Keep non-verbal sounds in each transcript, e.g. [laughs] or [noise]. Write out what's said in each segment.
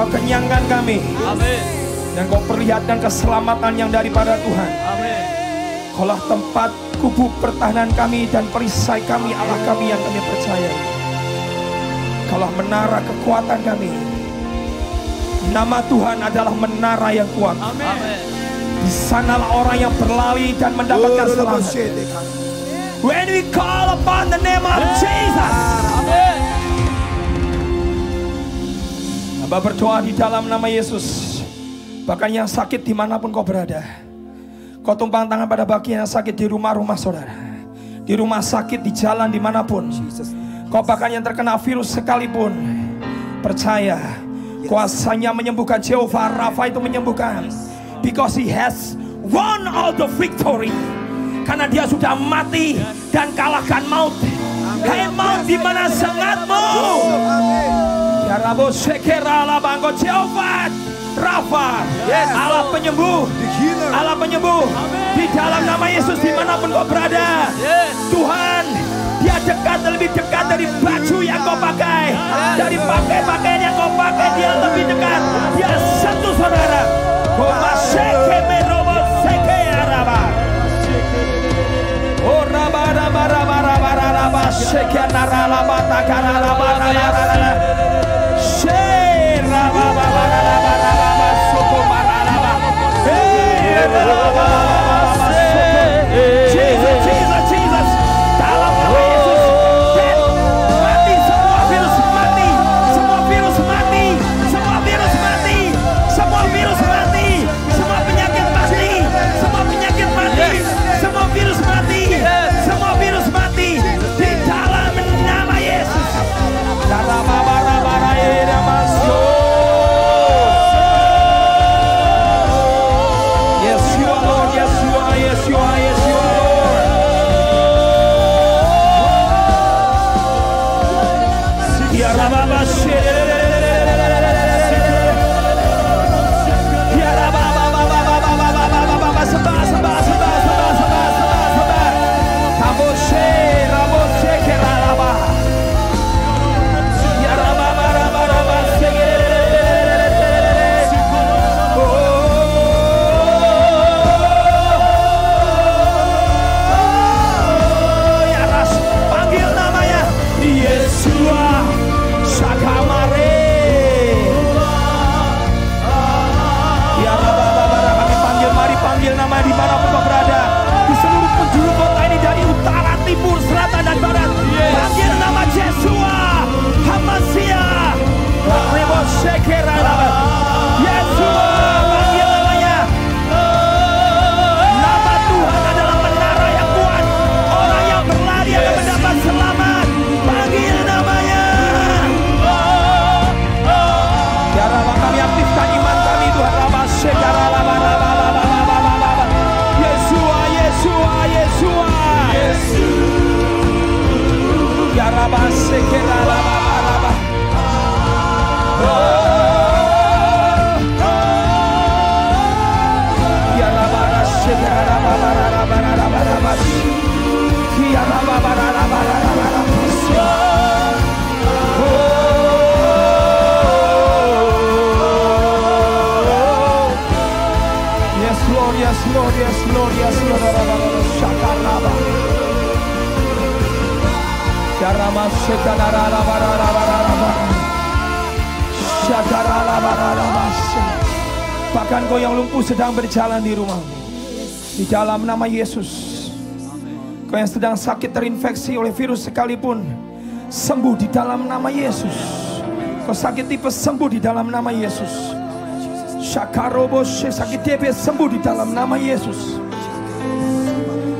Kau kenyangkan kami Amin. dan kau perlihatkan keselamatan yang daripada Tuhan. Amin. Kaulah tempat kubu pertahanan kami dan perisai kami Allah kami yang kami percaya. Kaulah menara kekuatan kami. Nama Tuhan adalah menara yang kuat. Amin. Di sanalah orang yang berlari dan mendapatkan selamat. When we call upon the name of Jesus. Amin. Hamba berdoa di dalam nama Yesus. Bahkan yang sakit di mana pun kau berada. Kau tumpang tangan pada bagian yang sakit di rumah-rumah saudara. Di rumah sakit, di jalan, di mana pun. Kau bahkan yang terkena virus sekalipun. Percaya. Kuasanya menyembuhkan. Jehovah Rafa itu menyembuhkan. Because he has won all the victory. Karena dia sudah mati dan kalahkan maut. Hai maut di mana sengatmu? Ya Rabu Sekera Allah Bangko Jehovah Rafa. Yes. Allah penyembuh. Allah penyembuh. Di dalam nama Yesus di mana pun kau berada. Yes. Tuhan dia dekat lebih dekat dari baju yang kau pakai. Dari pakai-pakaian yang kau pakai Dia lebih dekat. Dia sentuh saudara. Koma seke merobo seke araba Oh raba raba raba raba raba seke naralaba takaralaba raba Hey berjalan di rumahmu. Di dalam nama Yesus. Kau yang sedang sakit terinfeksi oleh virus sekalipun. Sembuh di dalam nama Yesus. Kau sakit tipes sembuh di dalam nama Yesus. Shakarobo sakit TB sembuh di dalam nama Yesus.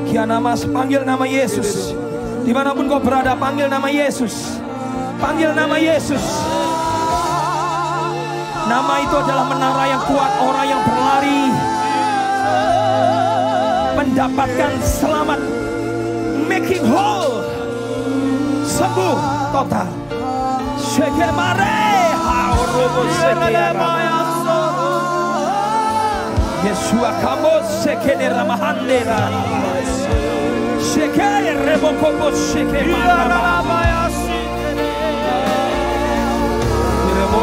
Kianamas panggil nama Yesus. Di mana pun kau berada panggil nama Yesus. Panggil nama Yesus. Nama itu adalah menara yang kuat orang yang berlari mendapatkan selamat. Making whole. Sembuh total. Shekemare haorobo sekeramaya Yeshua kamos sekeneramhandera Shekere rebokobo shekemaramaya Rebo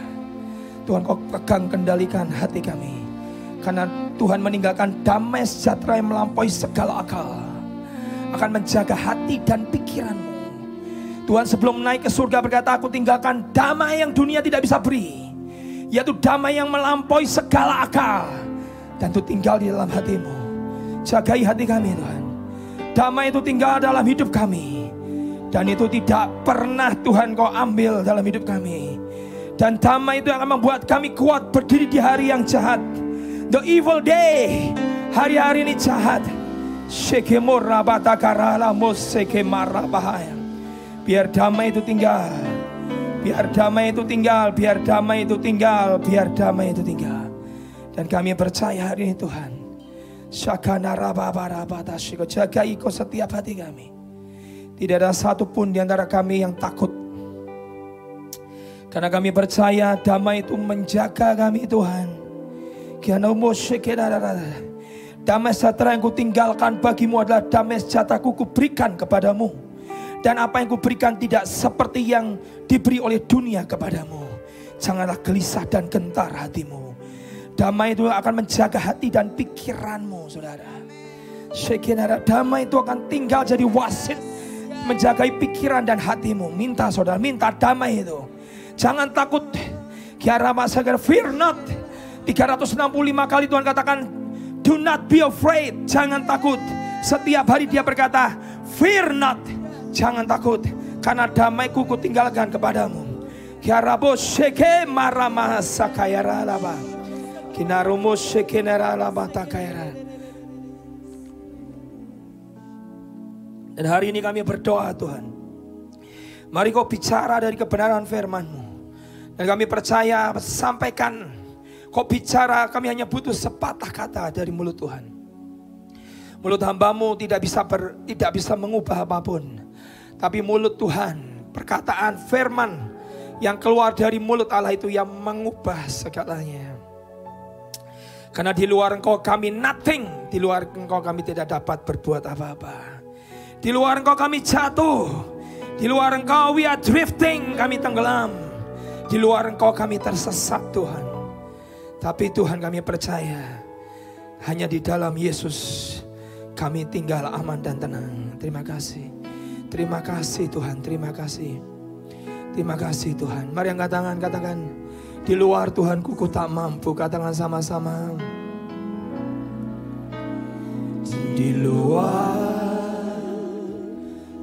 Tuhan kau pegang kendalikan hati kami. Karena Tuhan meninggalkan damai sejahtera yang melampaui segala akal. Akan menjaga hati dan pikiranmu. Tuhan sebelum naik ke surga berkata, aku tinggalkan damai yang dunia tidak bisa beri. Yaitu damai yang melampaui segala akal. Dan itu tinggal di dalam hatimu. Jagai hati kami Tuhan. Damai itu tinggal dalam hidup kami. Dan itu tidak pernah Tuhan kau ambil dalam hidup kami. Dan damai itu akan membuat kami kuat berdiri di hari yang jahat. The evil day. Hari-hari ini jahat. Biar damai itu tinggal. Biar damai itu tinggal, biar damai itu tinggal, biar damai itu tinggal. Dan kami percaya hari ini Tuhan. Jagai kau setiap hati kami. Tidak ada satupun di antara kami yang takut. Karena kami percaya damai itu menjaga kami Tuhan. Damai sejahtera yang kutinggalkan bagimu adalah damai sejahtera ku kuberikan kepadamu. Dan apa yang kuberikan tidak seperti yang diberi oleh dunia kepadamu. Janganlah gelisah dan gentar hatimu. Damai itu akan menjaga hati dan pikiranmu saudara. Shekinara damai itu akan tinggal jadi wasit. Menjagai pikiran dan hatimu. Minta saudara, minta damai itu. Jangan takut. Kiara masagar, fear not. 365 kali Tuhan katakan, do not be afraid. Jangan takut. Setiap hari dia berkata, fear not. Jangan takut. Karena damaiku kutinggalkan kepadamu. Kiarabo sheke marama sakayara laba. Kinarumo sheke nera laba takayara. Dan hari ini kami berdoa Tuhan. Mari kau bicara dari kebenaran firman-Mu. Dan kami percaya sampaikan kau bicara kami hanya butuh sepatah kata dari mulut Tuhan. Mulut hambamu tidak bisa ber, tidak bisa mengubah apa pun. Tapi mulut Tuhan, perkataan firman yang keluar dari mulut Allah itu yang mengubah segalanya. Karena di luar engkau kami nothing, di luar engkau kami tidak dapat berbuat apa-apa. Di luar engkau kami jatuh. Di luar engkau we are drifting, kami tenggelam. Di luar engkau kami tersesat Tuhan. Tapi Tuhan kami percaya hanya di dalam Yesus kami tinggal aman dan tenang. Terima kasih. Terima kasih Tuhan, terima kasih. Terima kasih Tuhan. Mari angkat tangan katakan di luar Tuhan kuku tak mampu. Katakan sama-sama. Di luar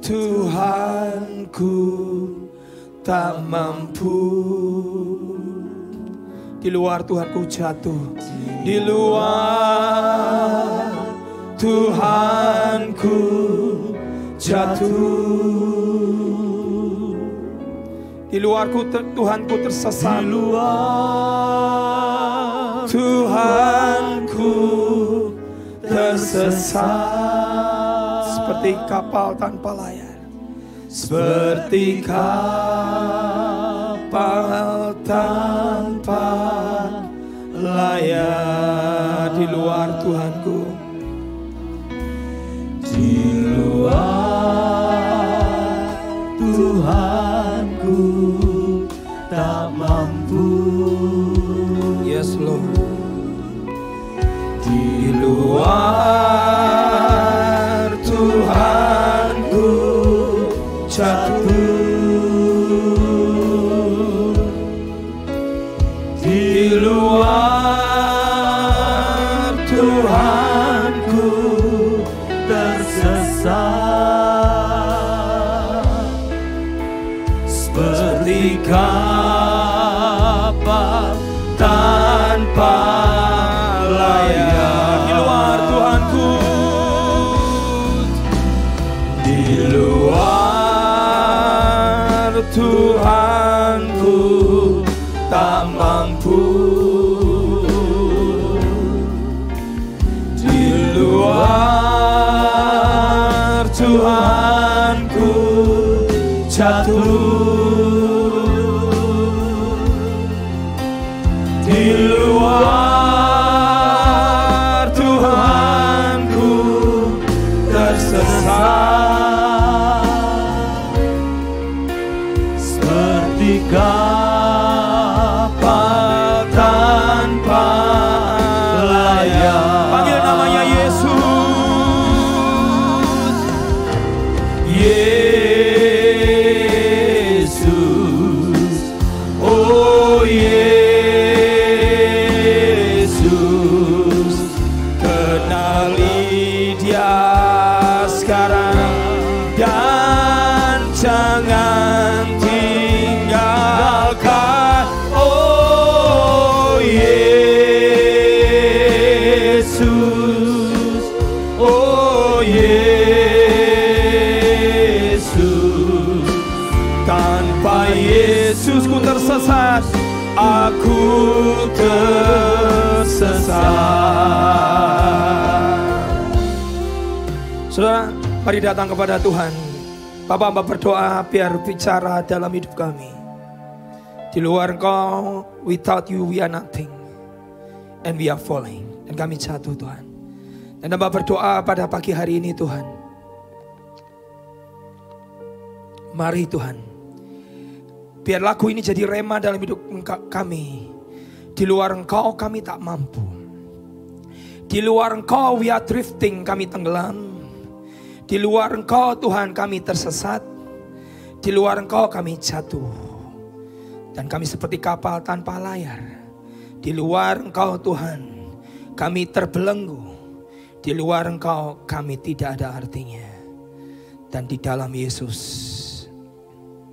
Tuhanku tak mampu. Di luar Tuhanku jatuh. Di luar Tuhanku jatuh. Di luarku ter- Tuhanku tersesat. Di luar Tuhanku tersesat. Seperti kapal tanpa layar seperti kapal tanpa layar di luar Tuhanku Mari datang kepada Tuhan. Bapak, Bapak berdoa biar bicara dalam hidup kami. Di luar engkau, without you we are nothing. And we are falling. Dan kami jatuh Tuhan. Dan Bapak berdoa pada pagi hari ini Tuhan. Mari Tuhan. Biar lagu ini jadi rema dalam hidup kami. Di luar engkau kami tak mampu. Di luar engkau we are drifting, kami tenggelam. Di luar engkau Tuhan kami tersesat. Di luar engkau kami jatuh. Dan kami seperti kapal tanpa layar. Di luar engkau Tuhan kami terbelenggu. Di luar engkau kami tidak ada artinya. Dan di dalam Yesus.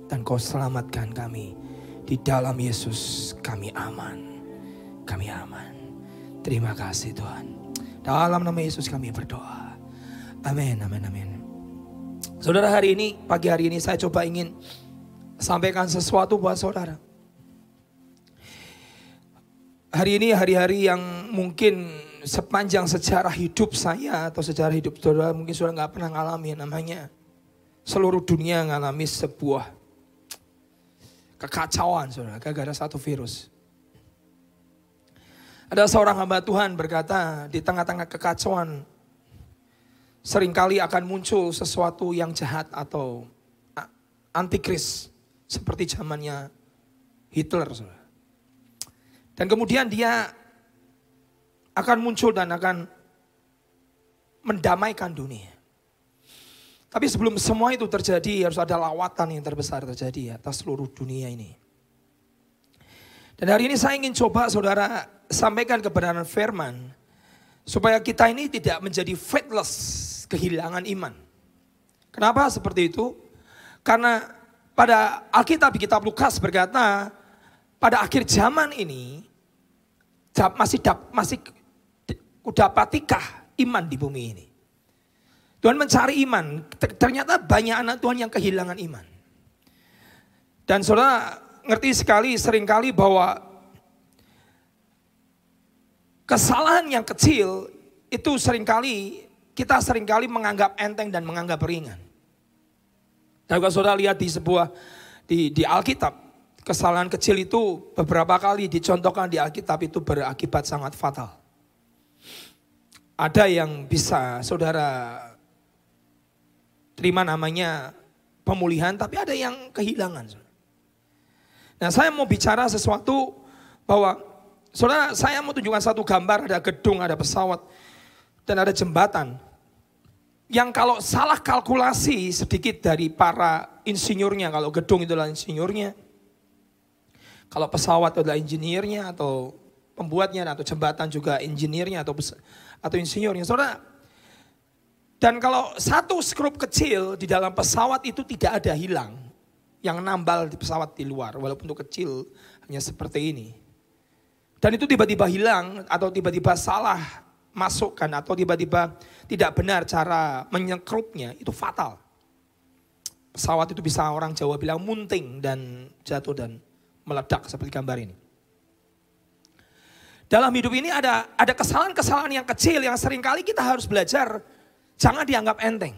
Dan kau selamatkan kami. Di dalam Yesus kami aman. Kami aman. Terima kasih Tuhan. Dalam nama Yesus kami berdoa. Amin, amin, amin. Saudara hari ini, pagi hari ini saya coba ingin sampaikan sesuatu buat saudara. Hari ini hari-hari yang mungkin sepanjang sejarah hidup saya atau sejarah hidup saudara mungkin saudara nggak pernah ngalami namanya seluruh dunia ngalami sebuah kekacauan saudara gara-gara satu virus. Ada seorang hamba Tuhan berkata di tengah-tengah kekacauan sering kali akan muncul sesuatu yang jahat atau antikris seperti zamannya Hitler. Dan kemudian dia akan muncul dan akan mendamaikan dunia. Tapi sebelum semua itu terjadi harus ada lawatan yang terbesar terjadi atas seluruh dunia ini. Dan hari ini saya ingin coba saudara sampaikan kebenaran firman supaya kita ini tidak menjadi faithless, kehilangan iman. Kenapa seperti itu? Karena pada Alkitab di kitab Lukas berkata, pada akhir zaman ini masih dap, masih dapatikah iman di bumi ini? Tuhan mencari iman. Ter- Ternyata banyak anak Tuhan yang kehilangan iman. Dan saudara ngerti sekali sering kali bahwa kesalahan yang kecil itu sering kali kita sering kali menganggap enteng dan menganggap ringan. Dan kalau saudara lihat di sebuah di, di Alkitab, kesalahan kecil itu beberapa kali dicontohkan di Alkitab itu berakibat sangat fatal. Ada yang bisa saudara terima namanya pemulihan, tapi ada yang kehilangan. Nah saya mau bicara sesuatu bahwa saudara saya mau tunjukkan satu gambar ada gedung, ada pesawat, dan ada jembatan. Yang kalau salah kalkulasi sedikit dari para insinyurnya, kalau gedung itu adalah insinyurnya, kalau pesawat itu adalah insinyurnya atau pembuatnya atau jembatan juga insinyurnya atau atau insinyurnya. Saudara, dan kalau satu skrup kecil di dalam pesawat itu tidak ada hilang yang nambal di pesawat di luar walaupun itu kecil hanya seperti ini. Dan itu tiba-tiba hilang atau tiba-tiba salah masukkan atau tiba-tiba tidak benar cara menyekrupnya itu fatal. Pesawat itu bisa orang Jawa bilang munting dan jatuh dan meledak seperti gambar ini. Dalam hidup ini ada ada kesalahan-kesalahan yang kecil yang sering kali kita harus belajar jangan dianggap enteng.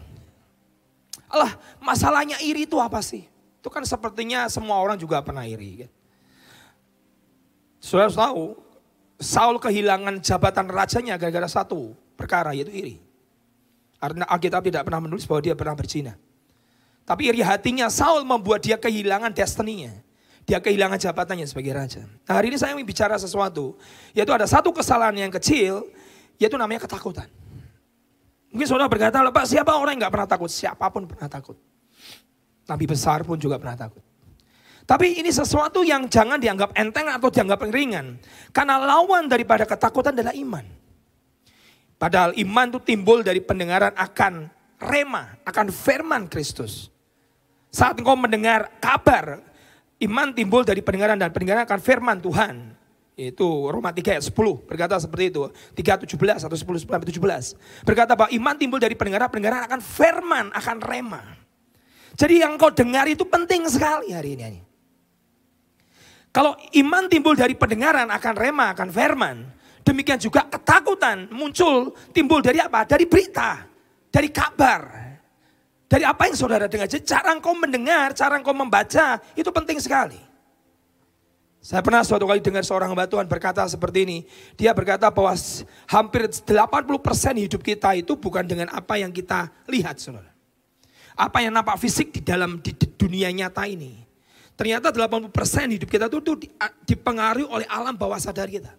Allah, masalahnya iri itu apa sih? Itu kan sepertinya semua orang juga pernah iri. Kan? Saudara tahu, Saul kehilangan jabatan rajanya gara-gara satu perkara yaitu iri. Karena Alkitab tidak pernah menulis bahwa dia pernah berzina. Tapi iri hatinya Saul membuat dia kehilangan destininya. Dia kehilangan jabatannya sebagai raja. Nah hari ini saya ingin bicara sesuatu. Yaitu ada satu kesalahan yang kecil. Yaitu namanya ketakutan. Mungkin saudara berkata, Pak siapa orang yang gak pernah takut? Siapa pun pernah takut. Nabi besar pun juga pernah takut. Tapi ini sesuatu yang jangan dianggap enteng atau dianggap ringan. Karena lawan daripada ketakutan adalah iman. Padahal iman itu timbul dari pendengaran akan rema, akan firman Kristus. Saat engkau mendengar kabar, iman timbul dari pendengaran dan pendengaran akan firman Tuhan. Yaitu Roma 3 ayat 10 berkata seperti itu. 3 17 atau 10 sampai 17. Berkata bahwa iman timbul dari pendengaran, pendengaran akan firman, akan rema. Jadi yang kau dengar itu penting sekali hari ini. Kalau iman timbul dari pendengaran akan rema, akan firman. Demikian juga ketakutan muncul timbul dari apa? Dari berita, dari kabar. Dari apa yang saudara dengar. Jadi cara engkau mendengar, cara engkau membaca itu penting sekali. Saya pernah suatu kali dengar seorang hamba Tuhan berkata seperti ini. Dia berkata bahwa hampir 80% hidup kita itu bukan dengan apa yang kita lihat, saudara. Apa yang nampak fisik di dalam di dunia nyata ini. Ternyata 80% hidup kita itu, itu dipengaruhi oleh alam bawah sadar kita.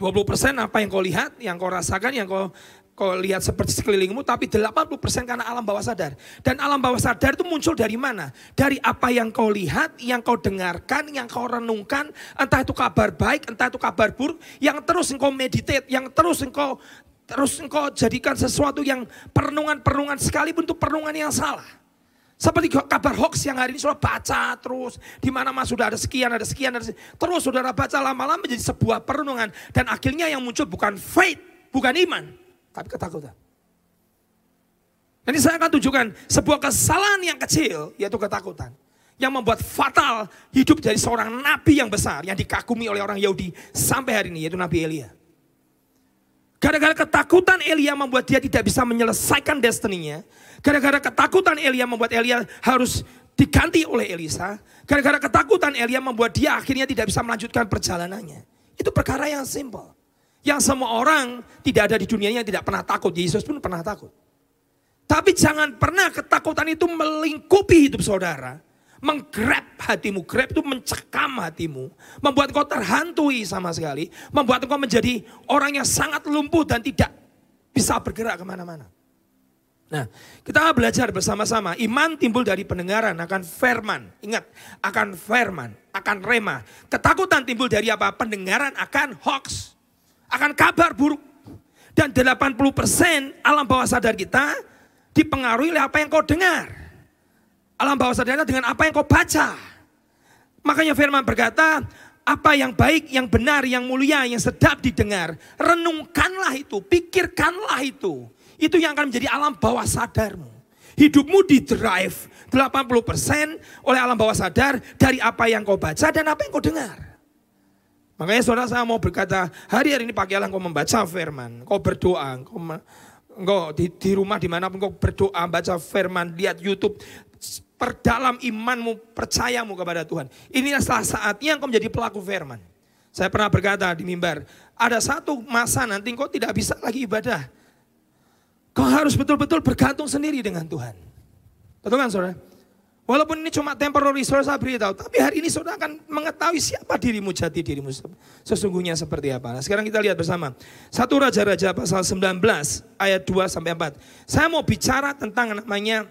20% apa yang kau lihat, yang kau rasakan, yang kau kau lihat seperti sekelilingmu, tapi 80% karena alam bawah sadar. Dan alam bawah sadar itu muncul dari mana? Dari apa yang kau lihat, yang kau dengarkan, yang kau renungkan, entah itu kabar baik, entah itu kabar buruk, yang terus engkau meditate, yang terus engkau terus engkau jadikan sesuatu yang perenungan-perenungan sekalipun itu perenungan yang salah. Seperti kabar hoax yang hari ini sudah baca terus. Di mana mas sudah ada sekian, ada sekian, ada sekian. Terus saudara baca lama-lama menjadi sebuah perenungan. Dan akhirnya yang muncul bukan faith, bukan iman tapi ketakutan. Nanti saya akan tunjukkan sebuah kesalahan yang kecil, yaitu ketakutan. Yang membuat fatal hidup dari seorang nabi yang besar, yang dikagumi oleh orang Yahudi sampai hari ini, yaitu Nabi Elia. Gara-gara ketakutan Elia membuat dia tidak bisa menyelesaikan destininya. Gara-gara ketakutan Elia membuat Elia harus diganti oleh Elisa. Gara-gara ketakutan Elia membuat dia akhirnya tidak bisa melanjutkan perjalanannya. Itu perkara yang simple. Yang semua orang tidak ada di dunia yang tidak pernah takut. Yesus pun pernah takut. Tapi jangan pernah ketakutan itu melingkupi hidup saudara. Menggrab hatimu, grab itu mencekam hatimu. Membuat kau terhantui sama sekali. Membuat kau menjadi orang yang sangat lumpuh dan tidak bisa bergerak ke mana-mana. Nah, kita belajar bersama-sama. Iman timbul dari pendengaran akan firman. Ingat, akan firman, akan rema. Ketakutan timbul dari apa? Pendengaran akan hoax akan kabar buruk. Dan 80% alam bawah sadar kita dipengaruhi oleh apa yang kau dengar. Alam bawah sadarnya dengan apa yang kau baca. Makanya firman berkata, apa yang baik, yang benar, yang mulia, yang sedap didengar. Renungkanlah itu, pikirkanlah itu. Itu yang akan menjadi alam bawah sadarmu. Hidupmu di drive 80% oleh alam bawah sadar dari apa yang kau baca dan apa yang kau dengar. Makanya saudara saya mau berkata, hari-hari ini pakailah engkau membaca firman, kau berdoa, engkau, engkau di, di rumah di mana pun kau berdoa, baca firman, lihat Youtube, perdalam imanmu, percayamu kepada Tuhan. Inilah salah saatnya engkau menjadi pelaku firman. Saya pernah berkata di mimbar, ada satu masa nanti engkau tidak bisa lagi ibadah. Kau harus betul-betul bergantung sendiri dengan Tuhan. Betul kan saudara? Walaupun ini cuma temporary, saudara saya beritahu. Tapi hari ini saudara akan mengetahui siapa dirimu, jati dirimu. Sesungguhnya seperti apa. Nah, sekarang kita lihat bersama. Satu Raja-Raja pasal 19 ayat 2 sampai 4. Saya mau bicara tentang namanya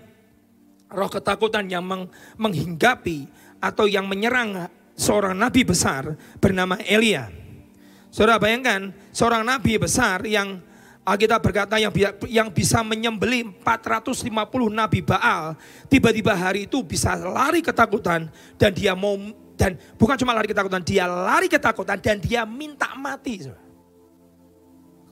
roh ketakutan yang meng, menghinggapi atau yang menyerang seorang nabi besar bernama Elia. Saudara bayangkan seorang nabi besar yang Alkitab berkata yang, yang bisa menyembeli 450 nabi Baal, tiba-tiba hari itu bisa lari ketakutan dan dia mau dan bukan cuma lari ketakutan, dia lari ketakutan dan dia minta mati. Kalau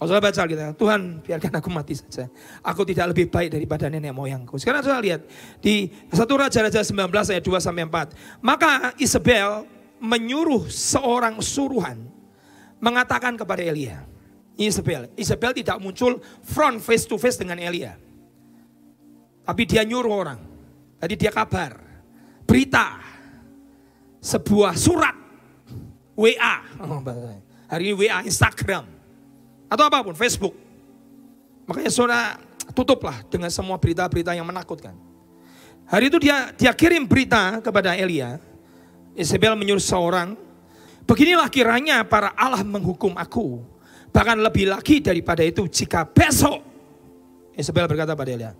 saya baca kita, Tuhan biarkan aku mati saja. Aku tidak lebih baik daripada nenek moyangku. Sekarang saya lihat di satu Raja-Raja 19 ayat 2 sampai 4. Maka Isabel menyuruh seorang suruhan mengatakan kepada Elia, Isabel. Isabel tidak muncul front face to face dengan Elia. Tapi dia nyuruh orang. Tadi dia kabar. Berita. Sebuah surat. WA. hari ini WA Instagram. Atau apa pun, Facebook. Makanya saudara tutuplah dengan semua berita-berita yang menakutkan. Hari itu dia dia kirim berita kepada Elia. Isabel menyuruh seorang, beginilah kiranya para Allah menghukum aku Bahkan lebih lagi daripada itu jika besok Isabel berkata pada Elia,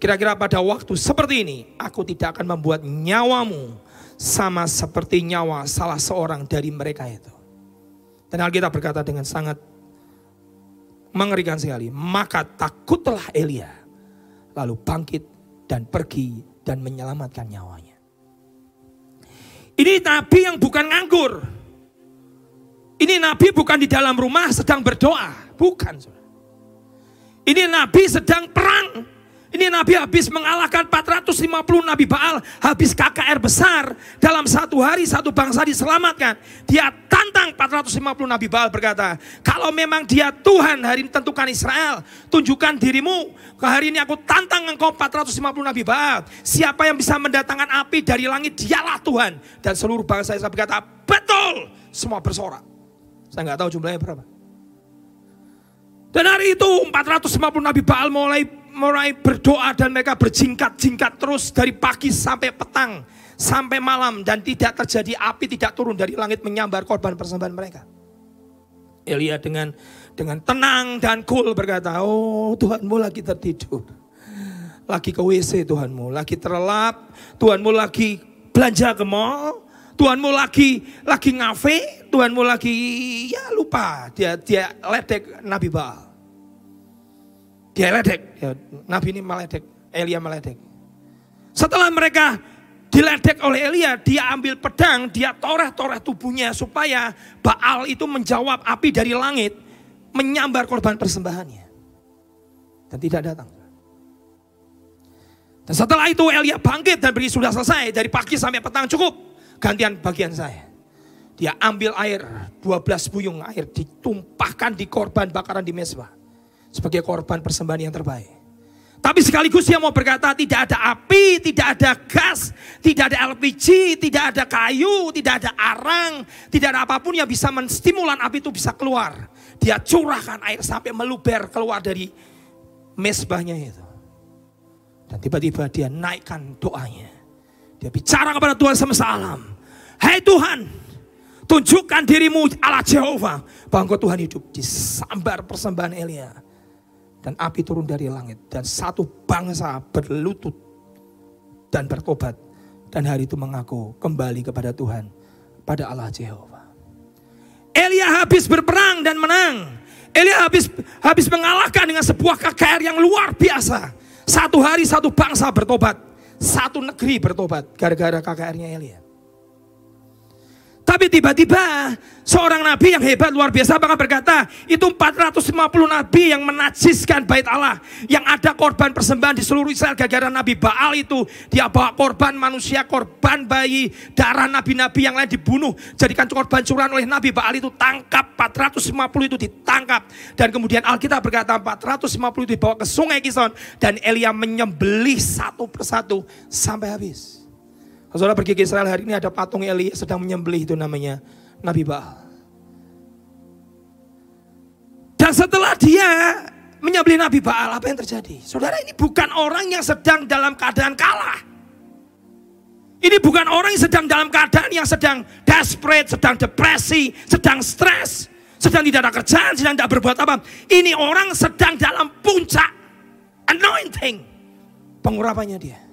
kira-kira pada waktu seperti ini aku tidak akan membuat nyawamu sama seperti nyawa salah seorang dari mereka itu. Dan Alkitab berkata dengan sangat mengerikan sekali, maka takutlah Elia lalu bangkit dan pergi dan menyelamatkan nyawanya. Ini nabi yang bukan nganggur. Ini nabi bukan di dalam rumah sedang berdoa, bukan. Ini nabi sedang perang. Ini nabi habis mengalahkan 450 nabi Baal, habis KKR besar. Dalam satu hari satu bangsa diselamatkan. Dia tantang 450 nabi Baal berkata, kalau memang dia Tuhan hari ini tentukan Israel, tunjukkan dirimu. Ke hari ini aku tantang engkau 450 nabi Baal. Siapa yang bisa mendatangkan api dari langit, dialah Tuhan. Dan seluruh bangsa Israel berkata, betul. Semua bersorak. Saya nggak tahu jumlahnya berapa. Dan hari itu 450 Nabi Baal mulai mulai berdoa dan mereka berjingkat-jingkat terus dari pagi sampai petang sampai malam dan tidak terjadi api tidak turun dari langit menyambar korban persembahan mereka. Elia dengan dengan tenang dan cool berkata, "Oh, Tuhanmu lagi tertidur. Lagi ke WC Tuhanmu, lagi terlelap, Tuhanmu lagi belanja ke mall, Tuhanmu lagi lagi ngafe, Tuhanmu lagi ya lupa dia dia ledek Nabi Baal. Dia ledek, ya, Nabi ini meledek, Elia meledek. Setelah mereka diledek oleh Elia, dia ambil pedang, dia toreh-toreh tubuhnya supaya Baal itu menjawab api dari langit, menyambar korban persembahannya. Dan tidak datang. Dan setelah itu Elia bangkit dan beri sudah selesai dari pagi sampai petang cukup gantian bagian saya. Dia ambil air, 12 buyung air ditumpahkan di korban bakaran di mesbah. Sebagai korban persembahan yang terbaik. Tapi sekaligus dia mau berkata tidak ada api, tidak ada gas, tidak ada LPG, tidak ada kayu, tidak ada arang, tidak ada apa pun yang bisa menstimulan api itu bisa keluar. Dia curahkan air sampai meluber keluar dari mesbahnya itu. Dan tiba-tiba dia naikkan doanya. Dia bicara kepada Tuhan semesta alam. Hai Tuhan, tunjukkan dirimu Allah Jehovah. Bahwa Tuhan hidup. Disambar persembahan Elia. Dan api turun dari langit. Dan satu bangsa berlutut dan bertobat. Dan hari itu mengaku kembali kepada Tuhan. Pada Allah Jehovah. Elia habis berperang dan menang. Elia habis habis mengalahkan dengan sebuah KKR yang luar biasa. Satu hari satu bangsa bertobat. Satu negeri bertobat gara-gara KKR-nya Elia. Tapi tiba-tiba seorang nabi yang hebat luar biasa bahkan berkata, itu 450 nabi yang menajiskan bait Allah. Yang ada korban persembahan di seluruh Israel gara-gara nabi Baal itu. Dia bawa korban manusia, korban bayi, darah nabi-nabi yang lain dibunuh. Jadikan korban curahan oleh nabi Baal itu tangkap, 450 itu ditangkap. Dan kemudian Alkitab berkata 450 itu dibawa ke sungai Kison. Dan Elia menyembelih satu persatu sampai habis. Saudara pergi ke Israel hari ini ada patung Elia sedang menyembelih itu namanya Nabi Baal. Dan setelah dia menyembelih Nabi Baal, apa yang terjadi? Saudara ini bukan orang yang sedang dalam keadaan kalah. Ini bukan orang yang sedang dalam keadaan yang sedang desperate, sedang depresi, sedang stres, sedang tidak ada kerjaan, sedang tidak berbuat apa. Ini orang sedang dalam puncak anointing pengurapannya dia.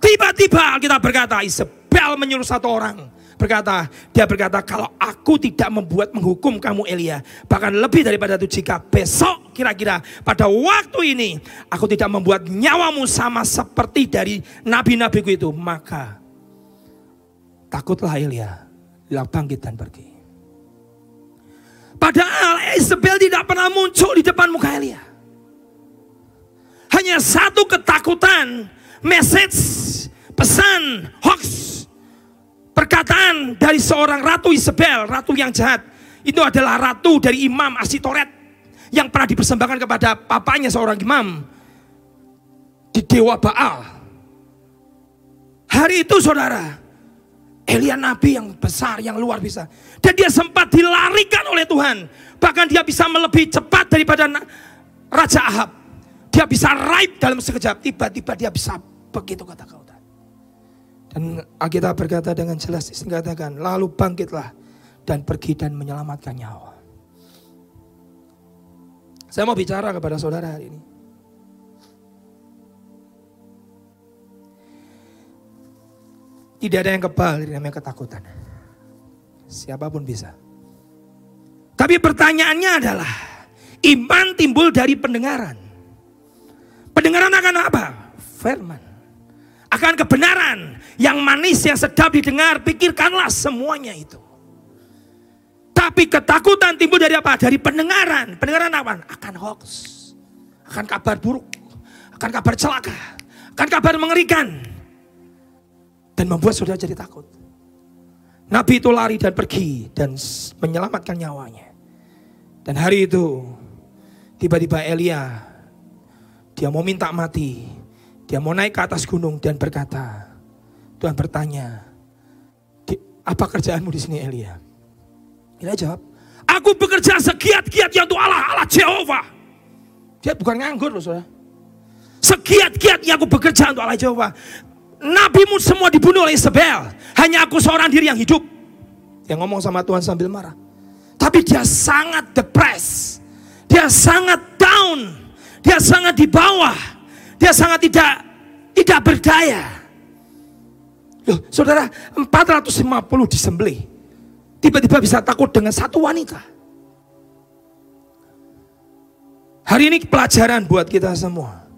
Tiba-tiba kita berkata, Isabel menyuruh satu orang. Berkata, dia berkata, kalau aku tidak membuat menghukum kamu Elia. Bahkan lebih daripada itu jika besok kira-kira pada waktu ini. Aku tidak membuat nyawamu sama seperti dari nabi-nabiku itu. Maka takutlah Elia. Dia bangkit dan pergi. Padahal Isabel tidak pernah muncul di depan muka Elia. Hanya satu ketakutan message, pesan, hoax, perkataan dari seorang ratu Isabel, ratu yang jahat. Itu adalah ratu dari Imam Asitoret yang pernah dipersembahkan kepada papanya seorang imam di Dewa Baal. Hari itu saudara, Elia Nabi yang besar, yang luar biasa. Dan dia sempat dilarikan oleh Tuhan. Bahkan dia bisa melebihi cepat daripada Raja Ahab. Dia bisa raib dalam sekejap. Tiba-tiba dia bisa begitu kata kau. Dan Alkitab berkata dengan jelas dikatakan, lalu bangkitlah dan pergi dan menyelamatkan nyawa. Saya mau bicara kepada saudara hari ini. Tidak ada yang kebal dari namanya ketakutan. Siapa pun bisa. Tapi pertanyaannya adalah, iman timbul dari pendengaran. Pendengaran akan apa? Firman. Akan kebenaran yang manis yang sedap didengar, pikirkanlah semuanya itu. Tapi ketakutan timbul dari apa? Dari pendengaran. Pendengaran apa? Akan hoax. Akan kabar buruk. Akan kabar celaka. Akan kabar mengerikan. Dan membuat saudara jadi takut. Nabi itu lari dan pergi dan menyelamatkan nyawanya. Dan hari itu tiba-tiba Elia dia mau minta mati. Dia mau naik ke atas gunung dan berkata, Tuhan bertanya, "Di- apa kerjaanmu di sini Elia? Elia jawab, aku bekerja segiat-giatnya untuk Allah, Allah Jehovah. Dia bukan nganggur loh saudara. Segiat-giatnya aku bekerja untuk Allah Jehovah. Nabimu semua dibunuh oleh Isabel. Hanya aku seorang diri yang hidup. Dia ngomong sama Tuhan sambil marah. Tapi dia sangat depressed. Dia sangat down. Dia sangat di bawah. Dia sangat tidak tidak berdaya. Loh, saudara, 450 disembelih. Tiba-tiba bisa takut dengan satu wanita. Hari ini pelajaran buat kita semua.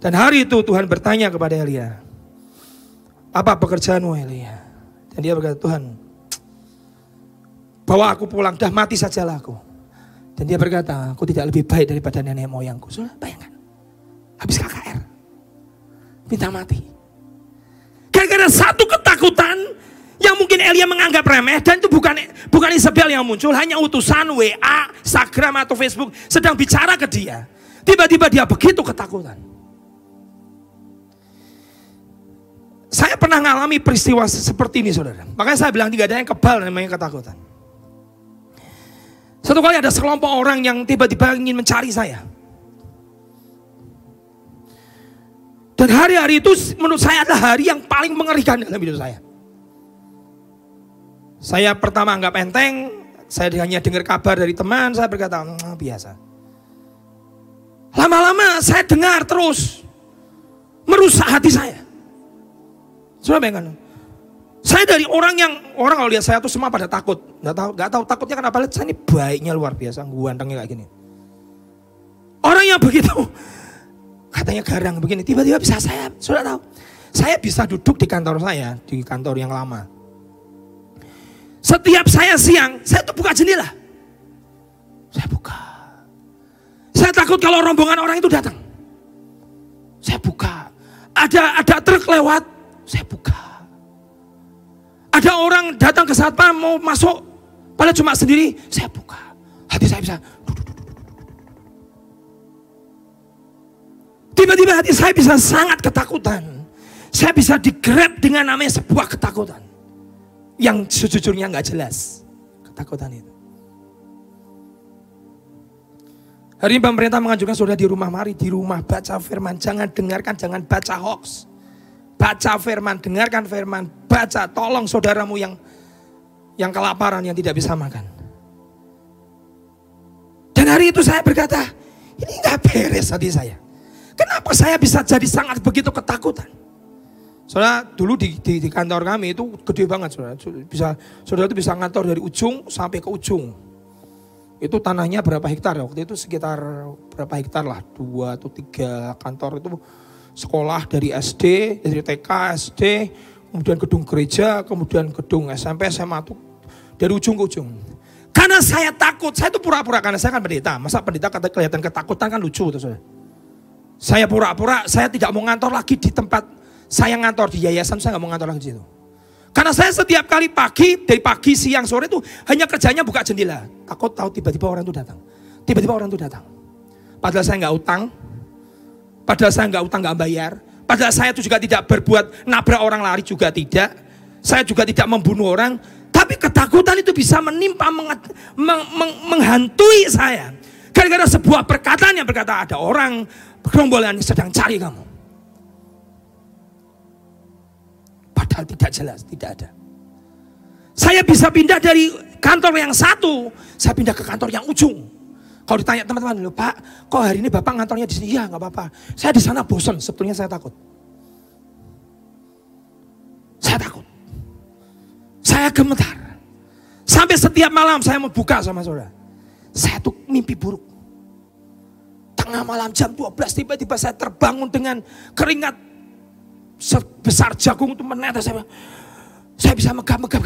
Dan hari itu Tuhan bertanya kepada Elia, apa pekerjaanmu Elia? Dan dia berkata, Tuhan, bawa aku pulang, dah mati sajalah aku. Dan dia berkata, aku tidak lebih baik daripada nenek moyangku. Saudara, bayangkan, habis KKR, minta mati. Gara-gara satu ketakutan yang mungkin Elia menganggap remeh dan itu bukan bukan Isabel yang muncul, hanya utusan WA, Instagram atau Facebook sedang bicara ke dia. Tiba-tiba dia begitu ketakutan. Saya pernah mengalami peristiwa seperti ini saudara. Makanya saya bilang tidak ada yang kebal namanya ketakutan. Satu kali ada sekelompok orang yang tiba-tiba ingin mencari saya. Dan hari-hari itu menurut saya adalah hari yang paling mengerikan dalam hidup saya. Saya pertama anggap enteng, saya hanya dengar kabar dari teman, saya berkata, "Hmm, biasa. Lama-lama saya dengar terus, merusak hati saya. Sudah bayangkan, saya dari orang yang orang kalau lihat saya tuh semua pada takut, nggak tahu nggak tahu takutnya kenapa lihat saya ini baiknya luar biasa, gantengnya kayak gini. Orang yang begitu katanya garang begini, tiba-tiba bisa saya, sudah tahu, saya bisa duduk di kantor saya, di kantor yang lama. Setiap saya siang, saya tuh buka jendela. Saya buka. Saya takut kalau rombongan orang itu datang. Saya buka. Ada ada truk lewat, saya buka. Ada orang datang ke satpam mau masuk, padahal cuma sendiri, saya buka. Hati saya bisa. Tiba-tiba hati saya bisa sangat ketakutan. Saya bisa digrab dengan namanya sebuah ketakutan. Yang sejujurnya nggak jelas. Ketakutan itu. Hari ini pemerintah mengajukan saudara di rumah mari, di rumah baca firman. Jangan dengarkan, jangan baca hoax. Baca firman, dengarkan firman, baca. Tolong saudaramu yang yang kelaparan, yang tidak bisa makan. Dan hari itu saya berkata, ini nggak beres hati saya. Kenapa saya bisa jadi sangat begitu ketakutan? Soalnya dulu di, di, di kantor kami itu gede banget saudara. Bisa, saudara itu bisa ngantor dari ujung sampai ke ujung. Itu tanahnya berapa hektar? Waktu itu sekitar berapa hektar lah, dua atau tiga kantor itu sekolah dari SD, dari TK, SD, kemudian gedung gereja, kemudian gedung SMP, SMA tuh dari ujung ke ujung. Karena saya takut, saya itu pura-pura karena saya kan pendeta. Masa pendeta kata kelihatan ketakutan kan lucu tuh saudara. Saya pura-pura, saya tidak mau ngantor lagi di tempat saya ngantor di yayasan, saya nggak mau ngantor lagi di situ. Karena saya setiap kali pagi, dari pagi, siang, sore itu hanya kerjanya buka jendela. Takut tahu tiba-tiba orang itu datang. Tiba-tiba orang itu datang. Padahal saya nggak utang, padahal saya nggak utang nggak bayar, padahal saya itu juga tidak berbuat nabrak orang lari juga tidak. Saya juga tidak membunuh orang, tapi ketakutan itu bisa menimpa, mengat- meng- meng- menghantui saya. Gara-gara sebuah perkataan yang berkata ada orang gerombolan sedang cari kamu. Padahal tidak jelas, tidak ada. Saya bisa pindah dari kantor yang satu, saya pindah ke kantor yang ujung. Kalau ditanya teman-teman, "Loh, Pak, kok hari ini Bapak ngantornya di sini? Iya, nggak apa-apa. Saya di sana bosan, sebetulnya saya takut. Saya takut. Saya gemetar. Sampai setiap malam saya mau buka sama saudara. Saya tuh mimpi buruk. Tengah malam jam 12 tiba-tiba saya terbangun dengan keringat sebesar jagung itu menetes saya. Saya bisa megap-megap.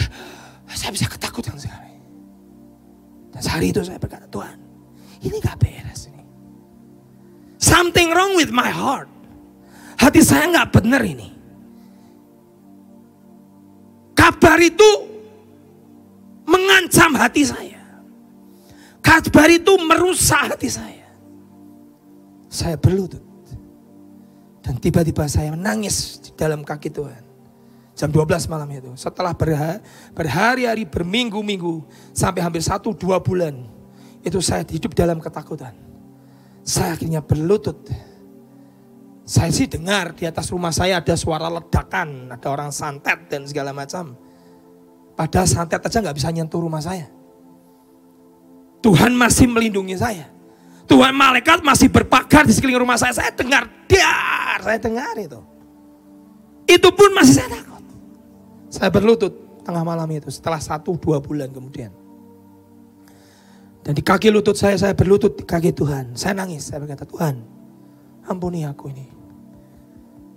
Saya bisa ketakutan sekali. Dan sehari itu saya berkata, Tuhan, ini gak beres ini. Something wrong with my heart. Hati saya gak benar ini. Kabar itu mengancam hati saya. Kabar itu merusak hati saya. Saya berlutut. Dan tiba-tiba saya menangis di dalam kaki Tuhan. Jam 12 malam itu. Setelah berha- berhari-hari, berminggu-minggu. Sampai hampir satu dua bulan. Itu saya hidup dalam ketakutan. Saya akhirnya berlutut. Saya sih dengar di atas rumah saya ada suara ledakan. Ada orang santet dan segala macam. Padahal santet aja nggak bisa nyentuh rumah saya. Tuhan masih melindungi saya. Tuhan malaikat masih berpagar di sekeliling rumah saya. Saya dengar, dar, saya dengar itu. Itu pun masih saya takut. Saya berlutut tengah malam itu setelah satu dua bulan kemudian. Dan di kaki lutut saya, saya berlutut di kaki Tuhan. Saya nangis, saya berkata, Tuhan, ampuni aku ini.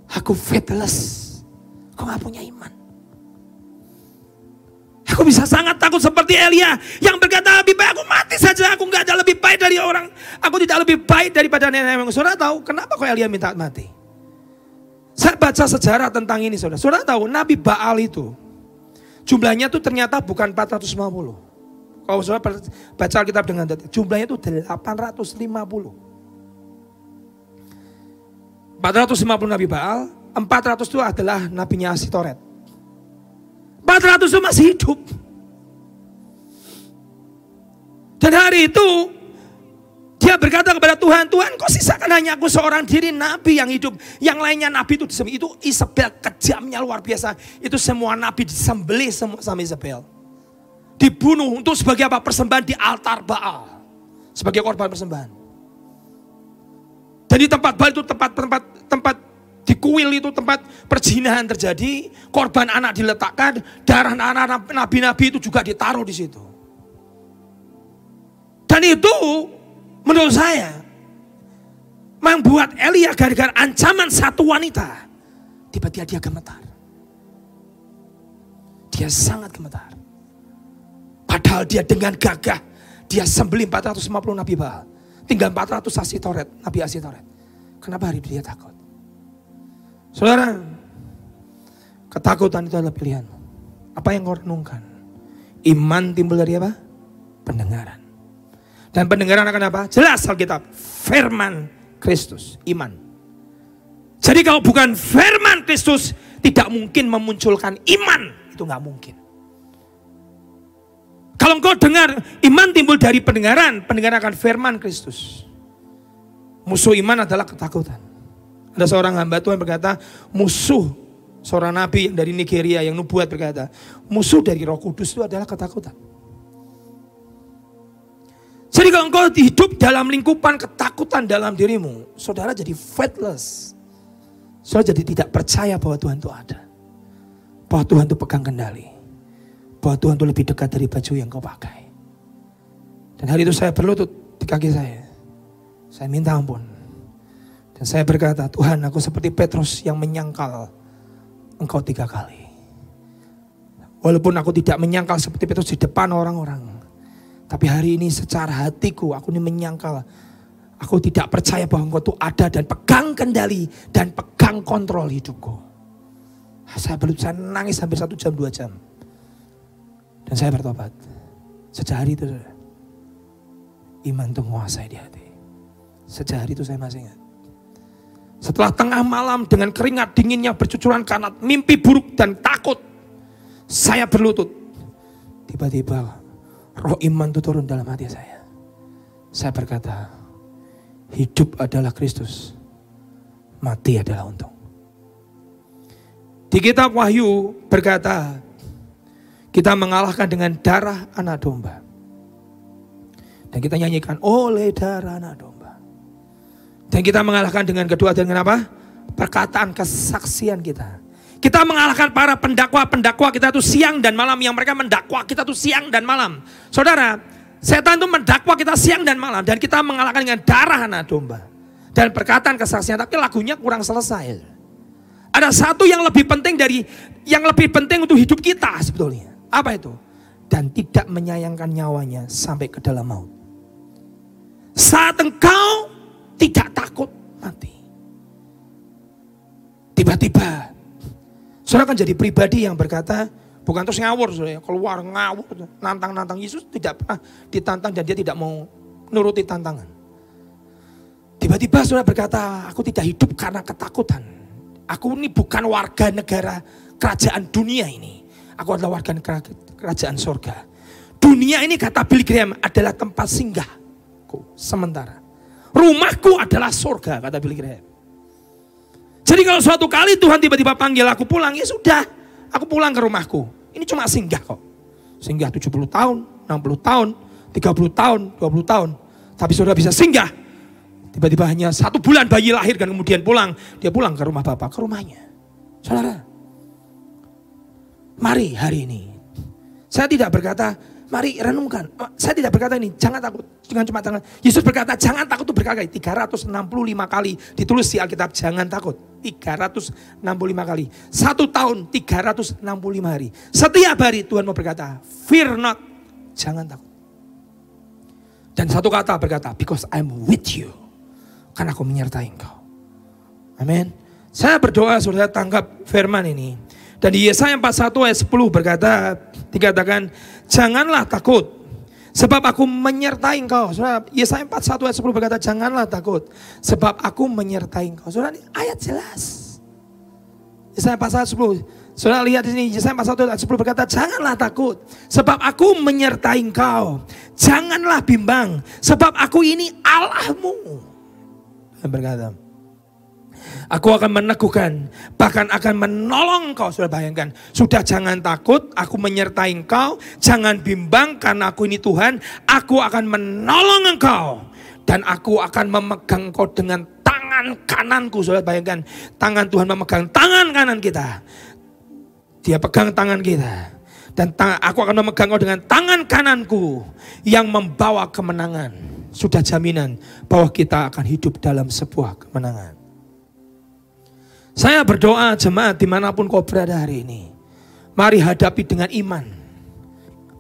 Aku faithless. Aku gak punya iman. Aku bisa sangat takut seperti Elia yang berkata lebih baik aku mati saja. Aku nggak ada lebih baik dari orang. Aku tidak lebih baik daripada nenek moyang. Saudara tahu kenapa kok Elia minta mati? Saya baca sejarah tentang ini saudara. Saudara tahu Nabi Baal itu jumlahnya tuh ternyata bukan 450. Kalau saudara baca Alkitab dengan detail, jumlahnya itu 850. 450 Nabi Baal, 400 itu adalah nabinya Asitoret. 400 itu masih hidup. Dan hari itu dia berkata kepada Tuhan, Tuhan kok sisakan hanya aku seorang diri nabi yang hidup. Yang lainnya nabi itu. Itu Isabel kejamnya luar biasa. Itu semua nabi disembelih semua sama Isabel. Dibunuh untuk sebagai apa? Persembahan di altar Baal. Sebagai korban persembahan. Dan di tempat Baal itu tempat-tempat tempat di kuil itu tempat perjinahan terjadi, korban anak diletakkan, darah anak nabi-nabi itu juga ditaruh di situ. Dan itu menurut saya membuat Elia gara-gara ancaman satu wanita, tiba-tiba dia gemetar. Dia sangat gemetar. Padahal dia dengan gagah, dia sembelih 450 Nabi Baal. Tinggal 400 Asitoret, Nabi Asitoret. Kenapa hari dia takut? Saudara, ketakutan itu adalah pilihanmu. Apa yang kau renungkan? Iman timbul dari apa? Pendengaran. Dan pendengaran akan apa? Jelas Alkitab. Firman Kristus. Iman. Jadi kalau bukan firman Kristus, tidak mungkin memunculkan iman. Itu nggak mungkin. Kalau engkau dengar, iman timbul dari pendengaran. Pendengaran akan firman Kristus. Musuh iman adalah ketakutan. Ada seorang hamba Tuhan berkata, musuh seorang nabi yang dari Nigeria yang nubuat berkata, musuh dari Roh Kudus itu adalah ketakutan. Jadi kalau engkau hidup dalam lingkupan ketakutan dalam dirimu, saudara jadi faithless. Saudara jadi tidak percaya bahwa Tuhan itu ada. Bahwa Tuhan itu pegang kendali. Bahwa Tuhan itu lebih dekat dari baju yang kau pakai. Dan hari itu saya berlutut di kaki saya. Saya minta ampun. Dan saya berkata, Tuhan aku seperti Petrus yang menyangkal engkau tiga kali. Walaupun aku tidak menyangkal seperti Petrus di depan orang-orang. Tapi hari ini secara hatiku aku ini menyangkal. Aku tidak percaya bahwa engkau itu ada dan pegang kendali dan pegang kontrol hidupku. Saya belum saya nangis hampir satu jam dua jam. Dan saya bertobat. Sejak hari itu iman itu menguasai di hati. Sejak hari itu saya masih ingat. Setelah tengah malam dengan keringat dinginnya bercucuran karena mimpi buruk dan takut. Saya berlutut. Tiba-tiba roh iman itu turun dalam hati saya. Saya berkata, hidup adalah Kristus. Mati adalah untung. Di kitab Wahyu berkata, kita mengalahkan dengan darah anak domba. Dan kita nyanyikan oleh darah anak domba. Dan kita mengalahkan dengan kedua dengan apa? Perkataan kesaksian kita. Kita mengalahkan para pendakwa-pendakwa kita tuh siang dan malam yang mereka mendakwa kita tuh siang dan malam. Saudara, setan itu mendakwa kita siang dan malam dan kita mengalahkan dengan darah anak domba. Dan perkataan kesaksian tapi lagunya kurang selesai. Ada satu yang lebih penting dari yang lebih penting untuk hidup kita sebetulnya. Apa itu? dan tidak menyayangkan nyawanya sampai ke dalam maut. Saat engkau tidak takut mati. Tiba-tiba saudara akan jadi pribadi yang berkata, bukan terus ngawur saudara, keluar ngawur, nantang-nantang Yesus tidak pernah ditantang dan dia tidak mau nuruti tantangan. Tiba-tiba saudara berkata, aku tidak hidup karena ketakutan. Aku ini bukan warga negara kerajaan dunia ini. Aku adalah warga kerajaan sorga. Dunia ini kata Billy Graham adalah tempat singgahku sementara. Rumahku adalah sorga kata Billy Graham. Jadi kalau suatu kali Tuhan tiba-tiba panggil aku pulang, ya sudah. Aku pulang ke rumahku. Ini cuma singgah kok. Singgah 70 tahun, 60 tahun, 30 tahun, 20 tahun. Tapi sudah bisa singgah. Tiba-tiba hanya satu bulan bayi lahir dan kemudian pulang. Dia pulang ke rumah bapak, ke rumahnya. Saudara, mari hari ini. Saya tidak berkata, mari renungkan. Oh, Saya tidak berkata ini, jangan takut. Jangan cuma jangan. Yesus berkata, jangan takut itu berkali-kali. 365 kali ditulis di Alkitab, jangan takut. 365 kali. Satu tahun, 365 hari. Setiap hari Tuhan mau berkata, fear not. Jangan takut. Dan satu kata berkata, because I'm with you. Karena aku menyertai engkau. Amin. Saya berdoa saudara tangkap firman ini. Dan di Yesaya 41 ayat 10 berkata, dikatakan, janganlah takut. Sebab aku menyertai engkau. Saudara, Yesaya 41 ayat 10 berkata, janganlah takut. Sebab aku menyertai engkau. Saudara, ini ayat jelas. Yesaya 41 ayat 10. Saudara lihat di sini, Yesaya 41 ayat 10 berkata, janganlah takut. Sebab aku menyertai engkau. Janganlah bimbang. Sebab aku ini Allahmu. Berkata, Aku akan meneguhkan, bahkan akan menolong engkau. Sudah bayangkan, sudah jangan takut, aku menyertai engkau. Jangan bimbang karena aku ini Tuhan. Aku akan menolong engkau. Dan aku akan memegang engkau dengan tangan kananku. Sudah bayangkan, tangan Tuhan memegang tangan kanan kita. Dia pegang tangan kita. Dan tang- aku akan memegang engkau dengan tangan kananku yang membawa kemenangan. Sudah jaminan bahwa kita akan hidup dalam sebuah kemenangan. Saya berdoa jemaat di mana pun kau berada hari ini. Mari hadapi dengan iman.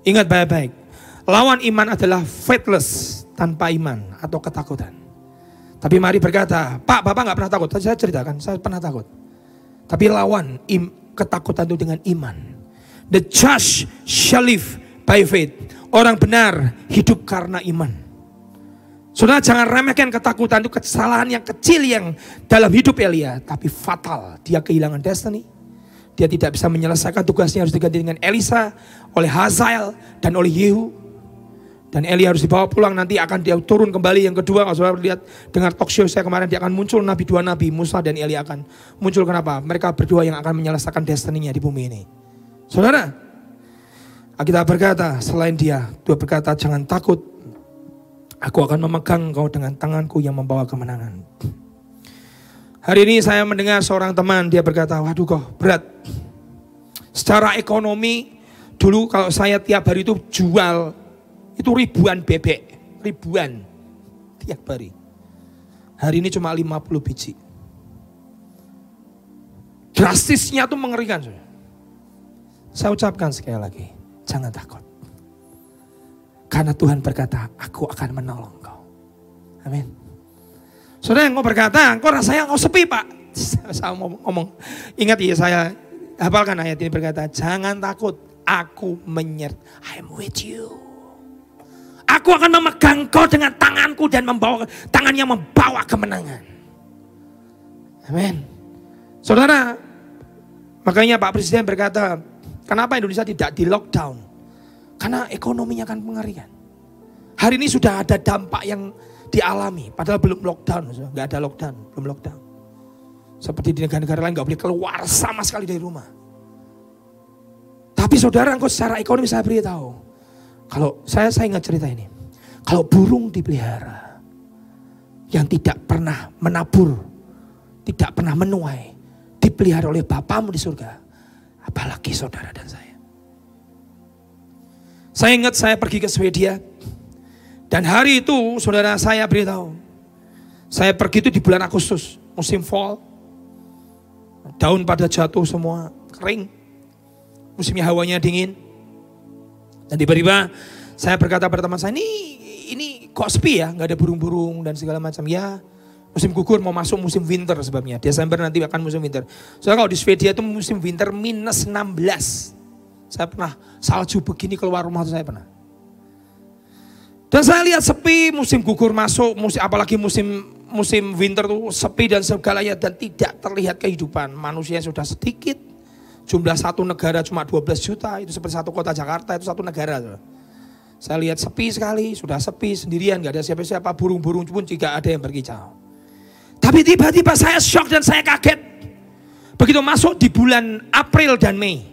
Ingat baik-baik. Lawan iman adalah faithless tanpa iman atau ketakutan. Tapi mari berkata, Pak, Bapak nggak pernah takut. Tadi saya ceritakan, saya pernah takut. Tapi lawan im, ketakutan itu dengan iman. The just shall live by faith. Orang benar hidup karena iman. Saudara jangan remehkan ketakutan itu kesalahan yang kecil yang dalam hidup Elia. Tapi fatal. Dia kehilangan destiny. Dia tidak bisa menyelesaikan tugasnya harus diganti dengan Elisa. Oleh Hazael dan oleh Yehu. Dan Elia harus dibawa pulang nanti akan dia turun kembali yang kedua. Kalau saudara lihat dengar talk show saya kemarin dia akan muncul nabi dua nabi Musa dan Elia akan muncul kenapa? Mereka berdua yang akan menyelesaikan destiny-nya di bumi ini. Saudara, kita berkata selain dia, Tuhan berkata jangan takut Aku akan memegang kau dengan tanganku yang membawa kemenangan. Hari ini saya mendengar seorang teman, dia berkata, waduh kok berat. Secara ekonomi, dulu kalau saya tiap hari itu jual, itu ribuan bebek. Ribuan. Tiap hari. Hari ini cuma 50 biji. Drastisnya tuh mengerikan. Saya ucapkan sekali lagi, jangan takut. Karena Tuhan berkata, aku akan menolong kau. Amin. Saudara yang kau berkata, kau rasanya kau sepi pak. [laughs] Saya mau ngomong, ingat ya saya hafalkan ayat ini berkata, jangan takut, aku menyert, I'm with you. Aku akan memegang kau dengan tanganku dan membawa tangan yang membawa kemenangan. Amin. Saudara, makanya Pak Presiden berkata, kenapa Indonesia tidak di lockdown? Karena ekonominya kan mengerikan. Hari ini sudah ada dampak yang dialami, padahal belum lockdown, nggak ada lockdown, belum lockdown. Seperti di negara-negara lain nggak boleh keluar sama sekali dari rumah. Tapi saudara, engkau secara ekonomi saya beritahu, kalau saya saya ingat cerita ini, kalau burung dipelihara yang tidak pernah menabur, tidak pernah menuai, dipelihara oleh Bapamu di surga, apalagi saudara dan saya. Saya ingat saya pergi ke Swedia. Dan hari itu saudara saya beritahu. Saya pergi itu di bulan Agustus. Musim fall. Daun pada jatuh semua. Kering. Musimnya hawanya dingin. Dan tiba-tiba saya berkata pada teman saya, ini ini kok sepi ya, nggak ada burung-burung dan segala macam. Ya, musim gugur mau masuk musim winter sebabnya. Desember nanti akan musim winter. Soalnya kalau di Swedia itu musim winter minus 16. Saya pernah salju begini keluar rumah saya pernah. Dan saya lihat sepi musim gugur masuk, musim apalagi musim musim winter tuh sepi dan segalanya dan tidak terlihat kehidupan. Manusia sudah sedikit, jumlah satu negara cuma 12 juta, itu seperti satu kota Jakarta, itu satu negara. Saya lihat sepi sekali, sudah sepi sendirian, nggak ada siapa-siapa, burung-burung pun jika ada yang berkicau. Tapi tiba-tiba saya shock dan saya kaget. Begitu masuk di bulan April dan Mei.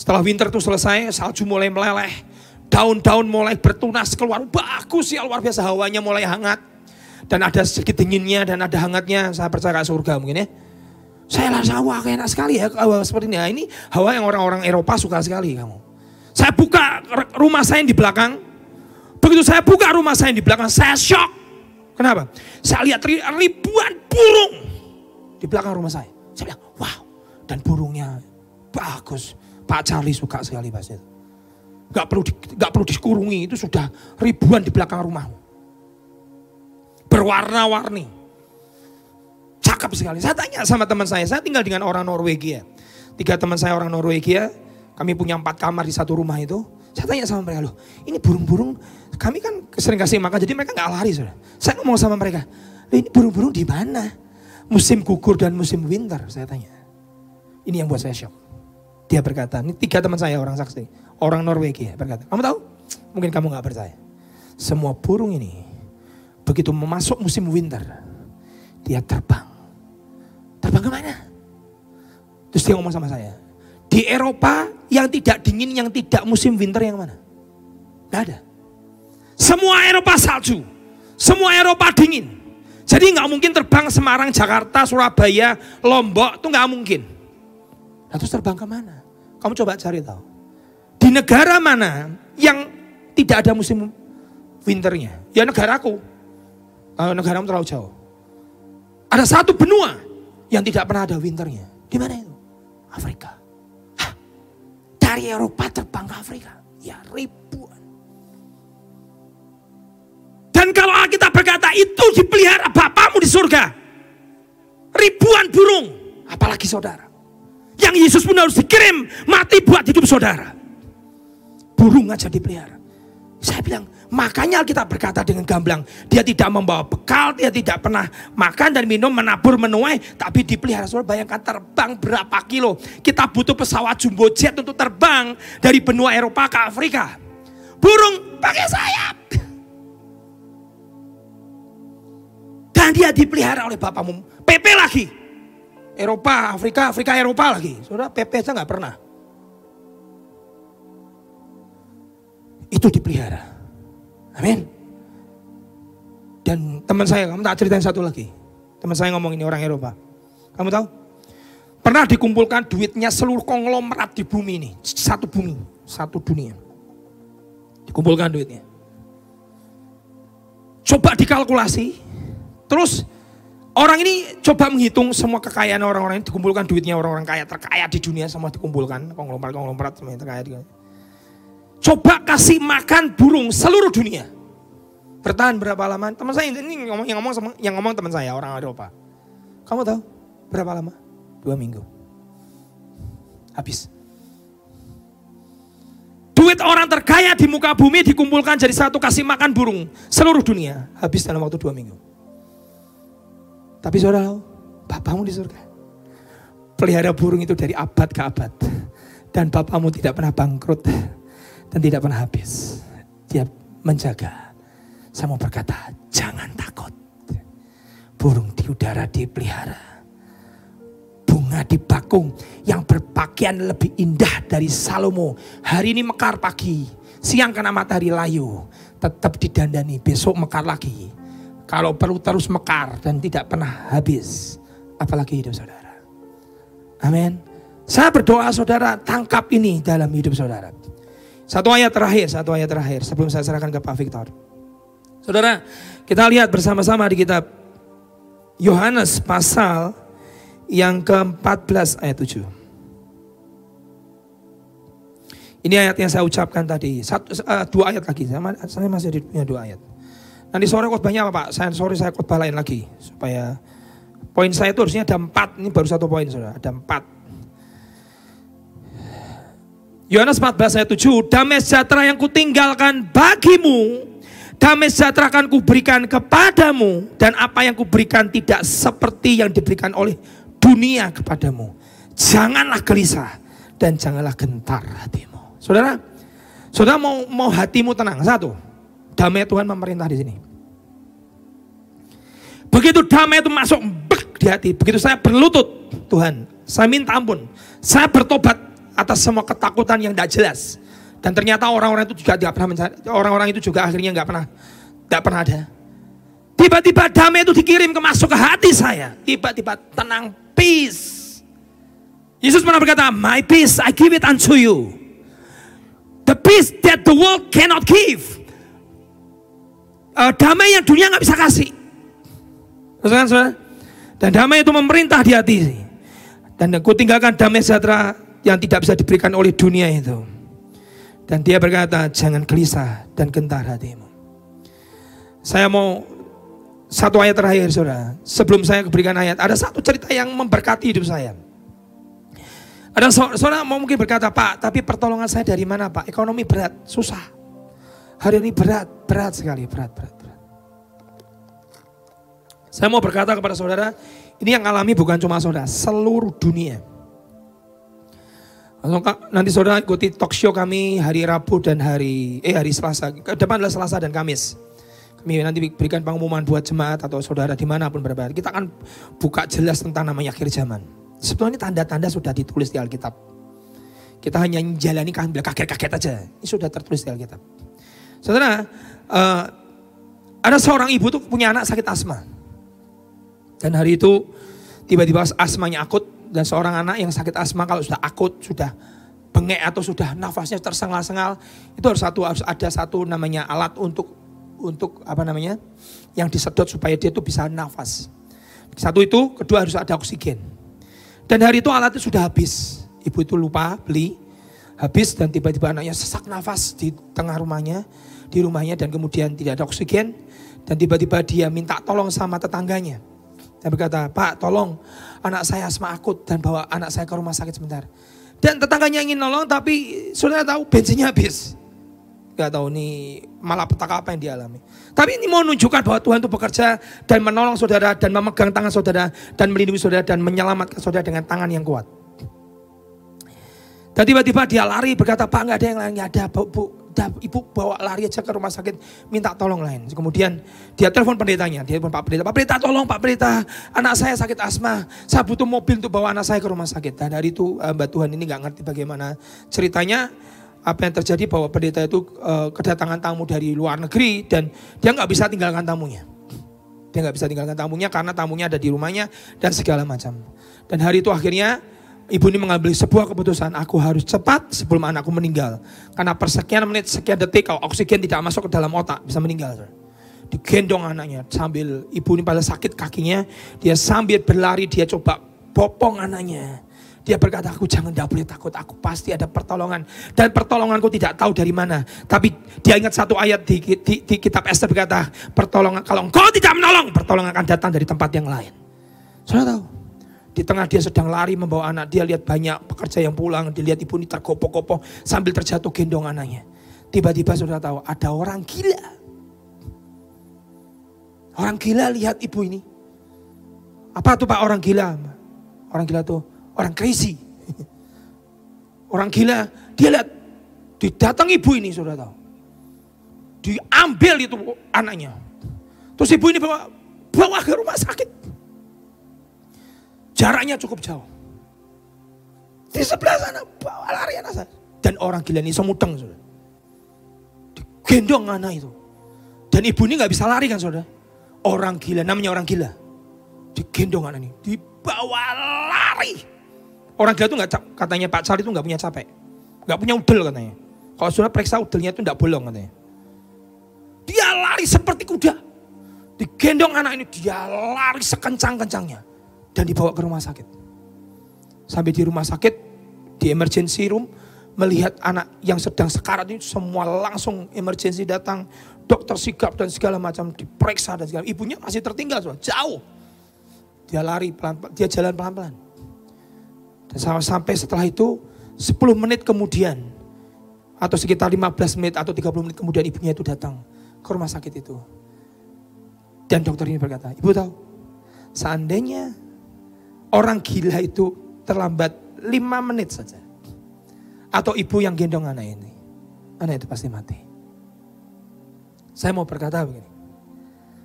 Setelah winter itu selesai, salju mulai meleleh. Daun-daun mulai bertunas keluar. Bagus ya luar biasa hawanya mulai hangat. Dan ada sedikit dinginnya dan ada hangatnya. Saya percaya surga mungkin ya. Saya rasa wah enak sekali ya hawa seperti ini. Nah, ini hawa yang orang-orang Eropa suka sekali kamu. Saya buka rumah saya yang di belakang. Begitu saya buka rumah saya yang di belakang, saya shock. Kenapa? Saya lihat ribuan burung di belakang rumah saya. Saya bilang, wow. Dan burungnya bagus. Pak Charlie suka sekali bahasa itu. Gak perlu di, gak perlu dikurungi, itu sudah ribuan di belakang rumahmu. Berwarna-warni. Cakep sekali. Saya tanya sama teman saya, saya tinggal dengan orang Norwegia. Tiga teman saya orang Norwegia, kami punya empat kamar di satu rumah itu. Saya tanya sama mereka, loh ini burung-burung, kami kan sering kasih makan, jadi mereka nggak lari. Saudara. Saya ngomong sama mereka, ini burung-burung di mana? Musim gugur dan musim winter, saya tanya. Ini yang buat saya shock. Dia berkata, ini tiga teman saya orang saksi, orang Norwegia berkata, kamu tahu? Mungkin kamu nggak percaya. Semua burung ini begitu memasuk musim winter, dia terbang. Terbang ke mana? Terus dia ngomong sama saya, di Eropa yang tidak dingin, yang tidak musim winter yang mana? Gak ada. Semua Eropa salju, semua Eropa dingin. Jadi nggak mungkin terbang Semarang, Jakarta, Surabaya, Lombok, itu nggak mungkin. Nah, terus terbang ke mana? Kamu coba cari tahu. Di negara mana yang tidak ada musim winternya? Ya negaraku. Uh, negaramu terlalu jauh. Ada satu benua yang tidak pernah ada winternya. Di mana itu? Afrika. Hah, dari Eropa terbang ke Afrika. Ya ribuan. Dan kalau kita berkata itu dipelihara Bapamu di surga. Ribuan burung. Apalagi saudara. Yang Yesus pun harus dikirim mati buat hidup saudara. Burung aja dipelihara. Saya bilang, makanya kita berkata dengan gamblang, dia tidak membawa bekal, dia tidak pernah makan dan minum, menabur, menuai, tapi dipelihara. Saudara bayangkan terbang berapa kilo. Kita butuh pesawat jumbo jet untuk terbang dari benua Eropa ke Afrika. Burung pakai sayap. Dan dia dipelihara oleh bapakmu. PP lagi. Eropa, Afrika, Afrika, Eropa lagi. Saudara PP aja nggak pernah. Itu dipelihara. Amin. Dan teman saya, kamu tak ceritain satu lagi. Teman saya ngomong ini orang Eropa. Kamu tahu? Pernah dikumpulkan duitnya seluruh konglomerat di bumi ini. Satu bumi, satu dunia. Dikumpulkan duitnya. Coba dikalkulasi. Terus Orang ini coba menghitung semua kekayaan orang-orang ini dikumpulkan duitnya orang-orang kaya terkaya di dunia semua dikumpulkan konglomerat-konglomerat semua yang terkaya di dunia. Coba kasih makan burung seluruh dunia. Bertahan berapa lama? Teman saya ini ngomong yang ngomong yang ngomong teman saya orang Eropa. Kamu tahu berapa lama? Dua minggu. Habis. Duit orang terkaya di muka bumi dikumpulkan jadi satu kasih makan burung seluruh dunia. Habis dalam waktu dua minggu. Tapi saudara, Bapamu di surga. Pelihara burung itu dari abad ke abad. Dan Bapamu tidak pernah bangkrut. Dan tidak pernah habis. Dia menjaga. Saya mau berkata, jangan takut. Burung di udara dipelihara. Bunga di bakung yang berpakaian lebih indah dari Salomo. Hari ini mekar pagi. Siang kena matahari layu. Tetap didandani, besok mekar lagi kalau perlu terus mekar dan tidak pernah habis. Apalagi hidup saudara. Amin. Saya berdoa saudara tangkap ini dalam hidup saudara. Satu ayat terakhir, satu ayat terakhir sebelum saya serahkan ke Pak Victor. Saudara, kita lihat bersama-sama di kitab Yohanes pasal yang ke-14 ayat 7. Ini ayat yang saya ucapkan tadi. Satu, uh, dua ayat lagi. Saya, saya masih punya dua ayat. Nanti sore khotbahnya apa Pak? Saya sore saya khotbah lain lagi supaya poin saya itu harusnya ada empat. Ini baru satu poin saudara. Ada empat. Yohanes 14 ayat 7. Damai sejahtera yang kutinggalkan bagimu. Damai sejahtera akan kuberikan kepadamu. Dan apa yang kuberikan tidak seperti yang diberikan oleh dunia kepadamu. Janganlah gelisah dan janganlah gentar hatimu. Saudara, saudara mau mau hatimu tenang. Satu, damai Tuhan memerintah di sini. Begitu damai itu masuk bek di hati, begitu saya berlutut, Tuhan, saya minta ampun. Saya bertobat atas semua ketakutan yang tidak jelas. Dan ternyata orang-orang itu juga tidak pernah mencari, orang-orang itu juga akhirnya nggak pernah, tidak pernah ada. Tiba-tiba damai itu dikirim ke masuk ke hati saya. Tiba-tiba tenang, peace. Yesus pernah berkata, my peace I give it unto you. The peace that the world cannot give. Uh, damai yang dunia nggak bisa kasih. Saudara, saudara? Dan damai itu memerintah di hati. Dan aku tinggalkan damai sejahtera yang tidak bisa diberikan oleh dunia itu. Dan dia berkata, jangan gelisah dan gentar hatimu. Saya mau satu ayat terakhir saudara. Sebelum saya berikan ayat, ada satu cerita yang memberkati hidup saya. Ada saudara mau mungkin berkata, Pak, tapi pertolongan saya dari mana Pak? Ekonomi berat, susah. Hari ini berat, berat sekali, berat, berat, berat. Saya mau berkata kepada saudara, ini yang alami bukan cuma saudara, seluruh dunia. Nanti saudara ikuti talk show kami hari Rabu dan hari eh hari Selasa. Ke depan adalah Selasa dan Kamis. Kami nanti berikan pengumuman buat jemaat atau saudara di mana pun berada. Kita akan buka jelas tentang namanya akhir zaman. Sebetulnya tanda-tanda sudah ditulis di Alkitab. Kita hanya menjalani kaget-kaget aja. Ini sudah tertulis di Alkitab. Saudara, uh, ada seorang ibu tuh punya anak sakit asma. Dan hari itu tiba-tiba asmanya akut dan seorang anak yang sakit asma kalau sudah akut, sudah bengek atau sudah nafasnya tersengal-sengal, itu harus satu harus ada satu namanya alat untuk untuk apa namanya? yang disedot supaya dia itu bisa nafas. Satu itu, kedua harus ada oksigen. Dan hari itu alatnya sudah habis. Ibu itu lupa beli, habis dan tiba-tiba anaknya sesak nafas di tengah rumahnya, di rumahnya dan kemudian tidak ada oksigen dan tiba-tiba dia minta tolong sama tetangganya. Dia berkata, Pak tolong anak saya asma akut dan bawa anak saya ke rumah sakit sebentar. Dan tetangganya ingin nolong tapi sudah tahu bensinnya habis. Gak tahu nih malah petaka apa yang dialami. Tapi ini mau menunjukkan bahwa Tuhan itu bekerja dan menolong saudara dan memegang tangan saudara dan melindungi saudara dan menyelamatkan saudara dengan tangan yang kuat. Dan tiba-tiba dia lari berkata, Pak nggak ada yang lain, ada, bu, bu, ibu bawa lari aja ke rumah sakit, minta tolong lain. Kemudian dia telepon pendetanya, dia telepon Pak Pendeta, Pak Pendeta tolong Pak Pendeta, anak saya sakit asma, saya butuh mobil untuk bawa anak saya ke rumah sakit. Dan dari itu eh, Mbak Tuhan ini nggak ngerti bagaimana ceritanya, apa yang terjadi bahwa pendeta itu uh, kedatangan tamu dari luar negeri dan dia nggak bisa tinggalkan tamunya. Dia nggak bisa tinggalkan tamunya karena tamunya ada di rumahnya dan segala macam. Dan hari itu akhirnya ibu ini mengambil sebuah keputusan, aku harus cepat sebelum anakku meninggal. Karena persekian menit, sekian detik kalau oksigen tidak masuk ke dalam otak bisa meninggal. Digendong anaknya sambil ibu ini pada sakit kakinya, dia sambil berlari dia coba popong anaknya dia berkata, aku jangan tidak boleh takut, aku pasti ada pertolongan. Dan pertolonganku tidak tahu dari mana. Tapi dia ingat satu ayat di, di, di kitab Esther berkata, pertolongan kalau engkau tidak menolong, pertolongan akan datang dari tempat yang lain. Saudara tahu, di tengah dia sedang lari membawa anak, dia lihat banyak pekerja yang pulang, dilihat ibu ini tergopoh-gopoh sambil terjatuh gendong anaknya. Tiba-tiba saudara tahu, ada orang gila. Orang gila lihat ibu ini. Apa tuh pak orang gila? Orang gila tuh Orang crazy. [laughs] Orang gila. Dia lihat. Didatang ibu ini sudah tahu. Diambil itu anaknya. Terus ibu ini bawa, bawa ke rumah sakit. Jaraknya cukup jauh. Di sebelah sana bawa lari anak saya. Dan orang gila ini semuteng sudah. Digendong anak itu. Dan ibu ini nggak bisa lari kan saudara. Orang gila, namanya orang gila. Digendong anak ini. Dibawa lari Orang gila itu nggak katanya Pak Charlie itu nggak punya capek, nggak punya udel katanya. Kalau sudah periksa udelnya itu nggak bolong katanya. Dia lari seperti kuda, digendong anak ini dia lari sekencang-kencangnya dan dibawa ke rumah sakit. Sampai di rumah sakit di emergency room melihat anak yang sedang sekarat ini semua langsung emergency datang, dokter sigap dan segala macam diperiksa dan segala. Ibunya masih tertinggal jauh. Dia lari pelan, dia jalan pelan-pelan. Dan sampai setelah itu 10 menit kemudian atau sekitar 15 menit atau 30 menit kemudian ibunya itu datang ke rumah sakit itu. Dan dokter ini berkata, ibu tahu, seandainya orang gila itu terlambat 5 menit saja. Atau ibu yang gendong anak ini. Anak itu pasti mati. Saya mau berkata begini.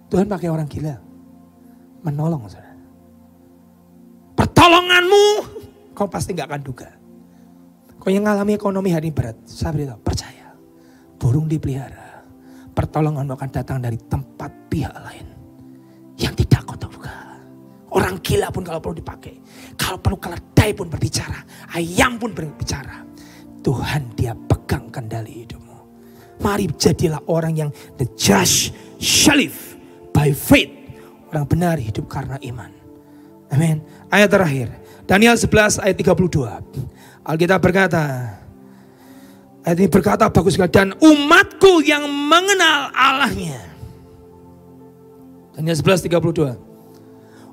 Tuhan pakai orang gila. Menolong saudara. Pertolonganmu kau pasti nggak akan duga. Kau yang ngalami ekonomi hari ini berat. Saya beritahu, percaya. Burung dipelihara. Pertolonganmu akan datang dari tempat pihak lain. Yang tidak kau. Orang gila pun kalau perlu dipakai. Kalau perlu keledai pun berbicara. Ayam pun berbicara. Tuhan dia pegang kendali hidupmu. Mari jadilah orang yang the just shall live by faith. Orang benar hidup karena iman. Amin. Ayat terakhir. Daniel 11 ayat 32. Alkitab berkata, ayat ini berkata bagus sekali. Dan umatku yang mengenal Allahnya. Daniel 11 32.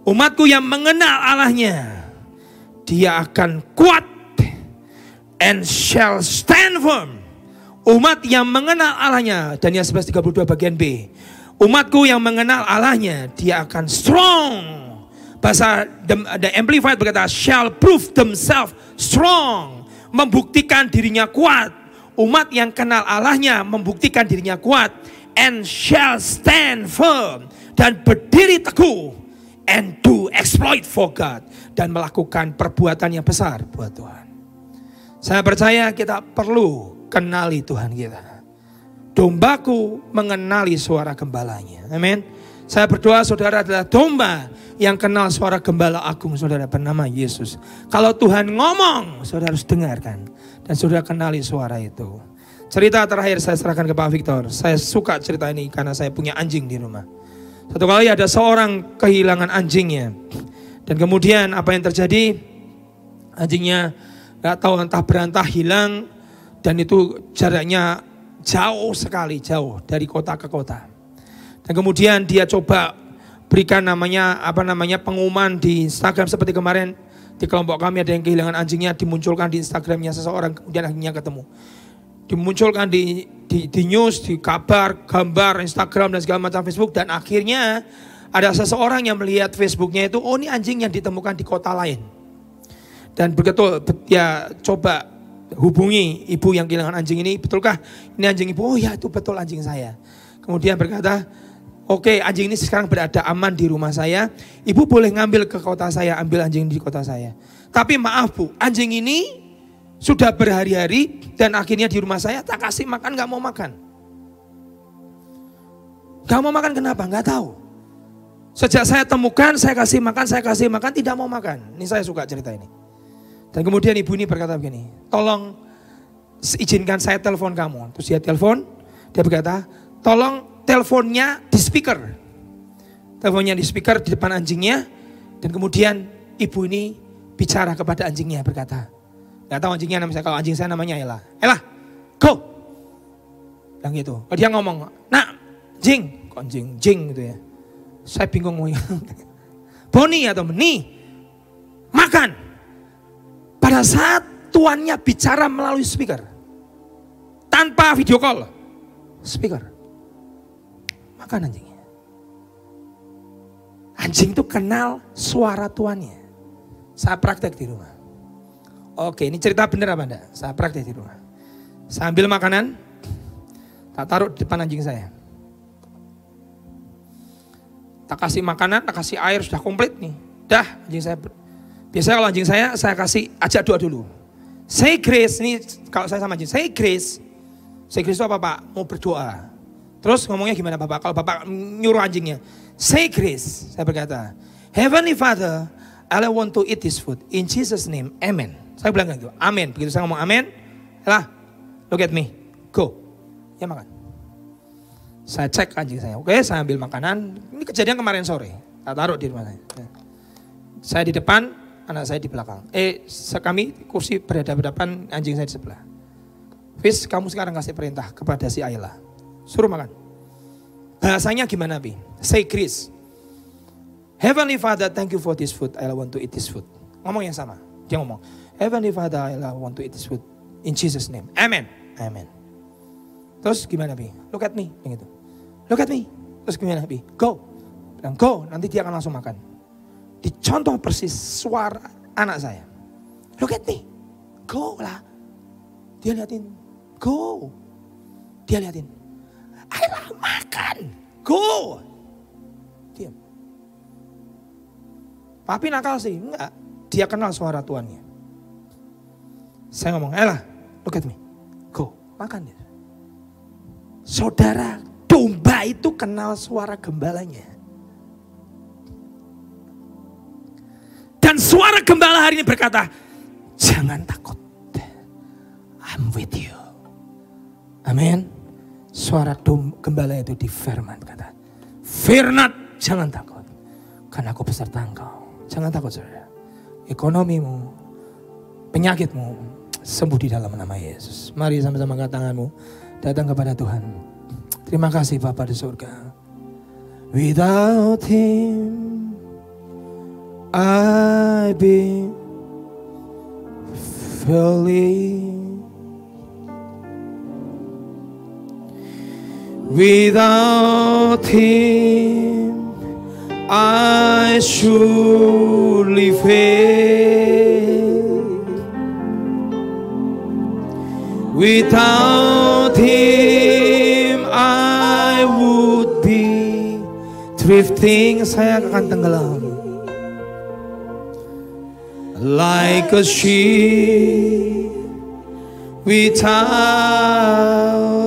Umatku yang mengenal Allahnya. Dia akan kuat and shall stand firm. Umat yang mengenal Allahnya, Daniel 11:32 bagian B. Umatku yang mengenal Allahnya, dia akan strong. Bahasa the, the Amplified berkata, shall prove themselves strong. Membuktikan dirinya kuat. Umat yang kenal Allahnya membuktikan dirinya kuat. And shall stand firm. Dan berdiri teguh. And do exploit for God. Dan melakukan perbuatan yang besar buat Tuhan. Saya percaya kita perlu kenali Tuhan kita. Dombaku mengenali suara gembalanya. Amin. Saya berdoa saudara adalah domba yang kenal suara gembala agung saudara bernama Yesus. Kalau Tuhan ngomong, saudara harus dengarkan. Dan saudara kenali suara itu. Cerita terakhir saya serahkan ke Pak Victor. Saya suka cerita ini karena saya punya anjing di rumah. Satu kali ada seorang kehilangan anjingnya. Dan kemudian apa yang terjadi? Anjingnya nggak tahu entah berantah hilang dan itu jaraknya jauh sekali jauh dari kota ke kota dan kemudian dia coba berikan namanya apa namanya pengumuman di Instagram seperti kemarin di kelompok kami ada yang kehilangan anjingnya dimunculkan di Instagramnya seseorang kemudian akhirnya ketemu dimunculkan di, di, di news, di kabar, gambar, Instagram dan segala macam Facebook dan akhirnya ada seseorang yang melihat Facebooknya itu oh ini anjing yang ditemukan di kota lain dan begitu ya coba hubungi ibu yang kehilangan anjing ini, betulkah ini anjing ibu? Oh ya itu betul anjing saya. Kemudian berkata, oke okay, anjing ini sekarang berada aman di rumah saya, ibu boleh ngambil ke kota saya, ambil anjing di kota saya. Tapi maaf bu, anjing ini sudah berhari-hari dan akhirnya di rumah saya tak kasih makan, gak mau makan. Gak mau makan kenapa? Gak tahu. Sejak saya temukan, saya kasih makan, saya kasih makan, tidak mau makan. Ini saya suka cerita ini. Dan kemudian ibu ini berkata begini, tolong izinkan saya telepon kamu. Terus dia telepon, dia berkata, tolong teleponnya di speaker. Teleponnya di speaker di depan anjingnya. Dan kemudian ibu ini bicara kepada anjingnya berkata, gak tahu anjingnya namanya, kalau anjing saya namanya Ella. Ella, go. Yang gitu. Kalau dia ngomong, nak, jing, kok anjing, jing gitu ya. Saya bingung mau [laughs] Boni atau Meni, makan. Pada saat tuannya bicara melalui speaker. Tanpa video call. Speaker. Makan anjingnya. Anjing itu kenal suara tuannya. Saya praktek di rumah. Oke ini cerita benar apa enggak? Saya praktek di rumah. Saya ambil makanan. Tak taruh di depan anjing saya. Tak kasih makanan, tak kasih air, sudah komplit nih. Dah anjing saya Biasanya kalau anjing saya, saya kasih ajak doa dulu. Say grace, ini kalau saya sama anjing, say grace. Say grace itu apa Pak? Mau berdoa. Terus ngomongnya gimana Bapak? Kalau Bapak nyuruh anjingnya, say grace. Saya berkata, Heavenly Father, I want to eat this food. In Jesus name, amen. Saya bilang gitu, amen. Begitu saya ngomong amen, lah, look at me, go. Ya makan. Saya cek anjing saya, oke saya ambil makanan. Ini kejadian kemarin sore, tak taruh di rumah saya. Saya di depan, anak saya di belakang. Eh, kami kursi berhadapan-hadapan, anjing saya di sebelah. Fis, kamu sekarang kasih perintah kepada si Ayla. Suruh makan. Bahasanya gimana, Bi? Say Chris. Heavenly Father, thank you for this food. Ayla want to eat this food. Ngomong yang sama. Dia ngomong, Heavenly Father, Ayla want to eat this food. In Jesus name. Amen. Amen. Terus gimana, Bi? Look at me. Yang itu. Look at me. Terus gimana, Bi? Go. Bilang, go. Nanti dia akan langsung makan. Dicontoh persis suara anak saya. Look at me. Go lah. Dia liatin. Go. Dia liatin. Ayolah makan. Go. Diam. Papi nakal sih. Enggak. Dia kenal suara tuannya. Saya ngomong, Ayolah. Look at me. Go. Makan dia. Saudara, domba itu kenal suara gembalanya. Dan suara gembala hari ini berkata, jangan takut. I'm with you. Amin. Suara dom, gembala itu di firman kata, Fear not, jangan takut. Karena aku beserta engkau. Jangan takut saudara. Ekonomimu, penyakitmu, sembuh di dalam nama Yesus. Mari sama-sama angkat tanganmu, datang kepada Tuhan. Terima kasih Bapa di surga. Without him, I be fully without him I surely fail without him I would be drifting saya akan tenggelam like a sheep without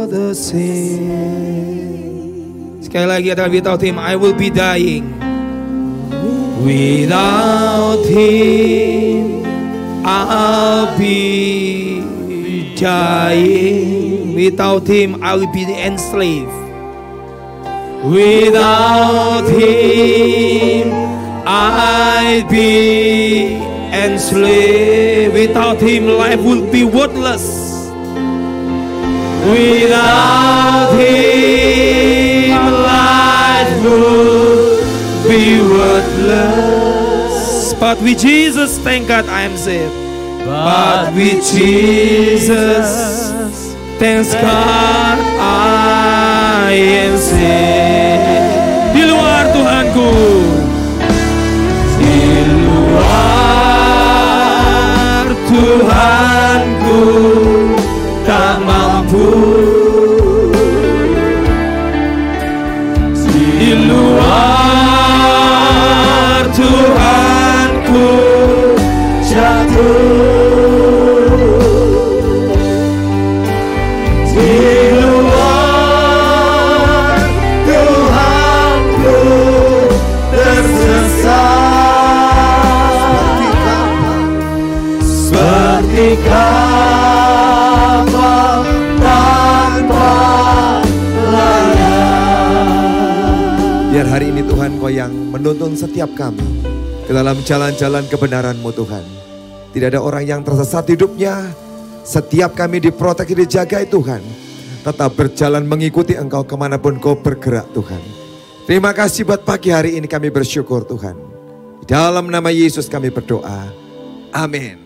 the sea. Sekali lagi adalah without him I will be dying. Without him I'll be Without him I will be enslaved. Without him I'd be enslaved. Without him, life would be worthless. Without him, life would be worthless. But with Jesus, thank God I am saved. But with Jesus, thanks God I am saved. Di luar Tuhanku. Di luar Tuhanku tak mampu Di luar Tuhanku jatuh Biar hari ini Tuhan Kau yang menuntun setiap kami ke dalam jalan-jalan kebenaran-Mu Tuhan. Tidak ada orang yang tersesat hidupnya. Setiap kami diproteksi, dijaga Tuhan. Tetap berjalan mengikuti Engkau ke mana pun Kau bergerak Tuhan. Terima kasih buat pagi hari ini kami bersyukur Tuhan. Dalam nama Yesus kami berdoa. Amin.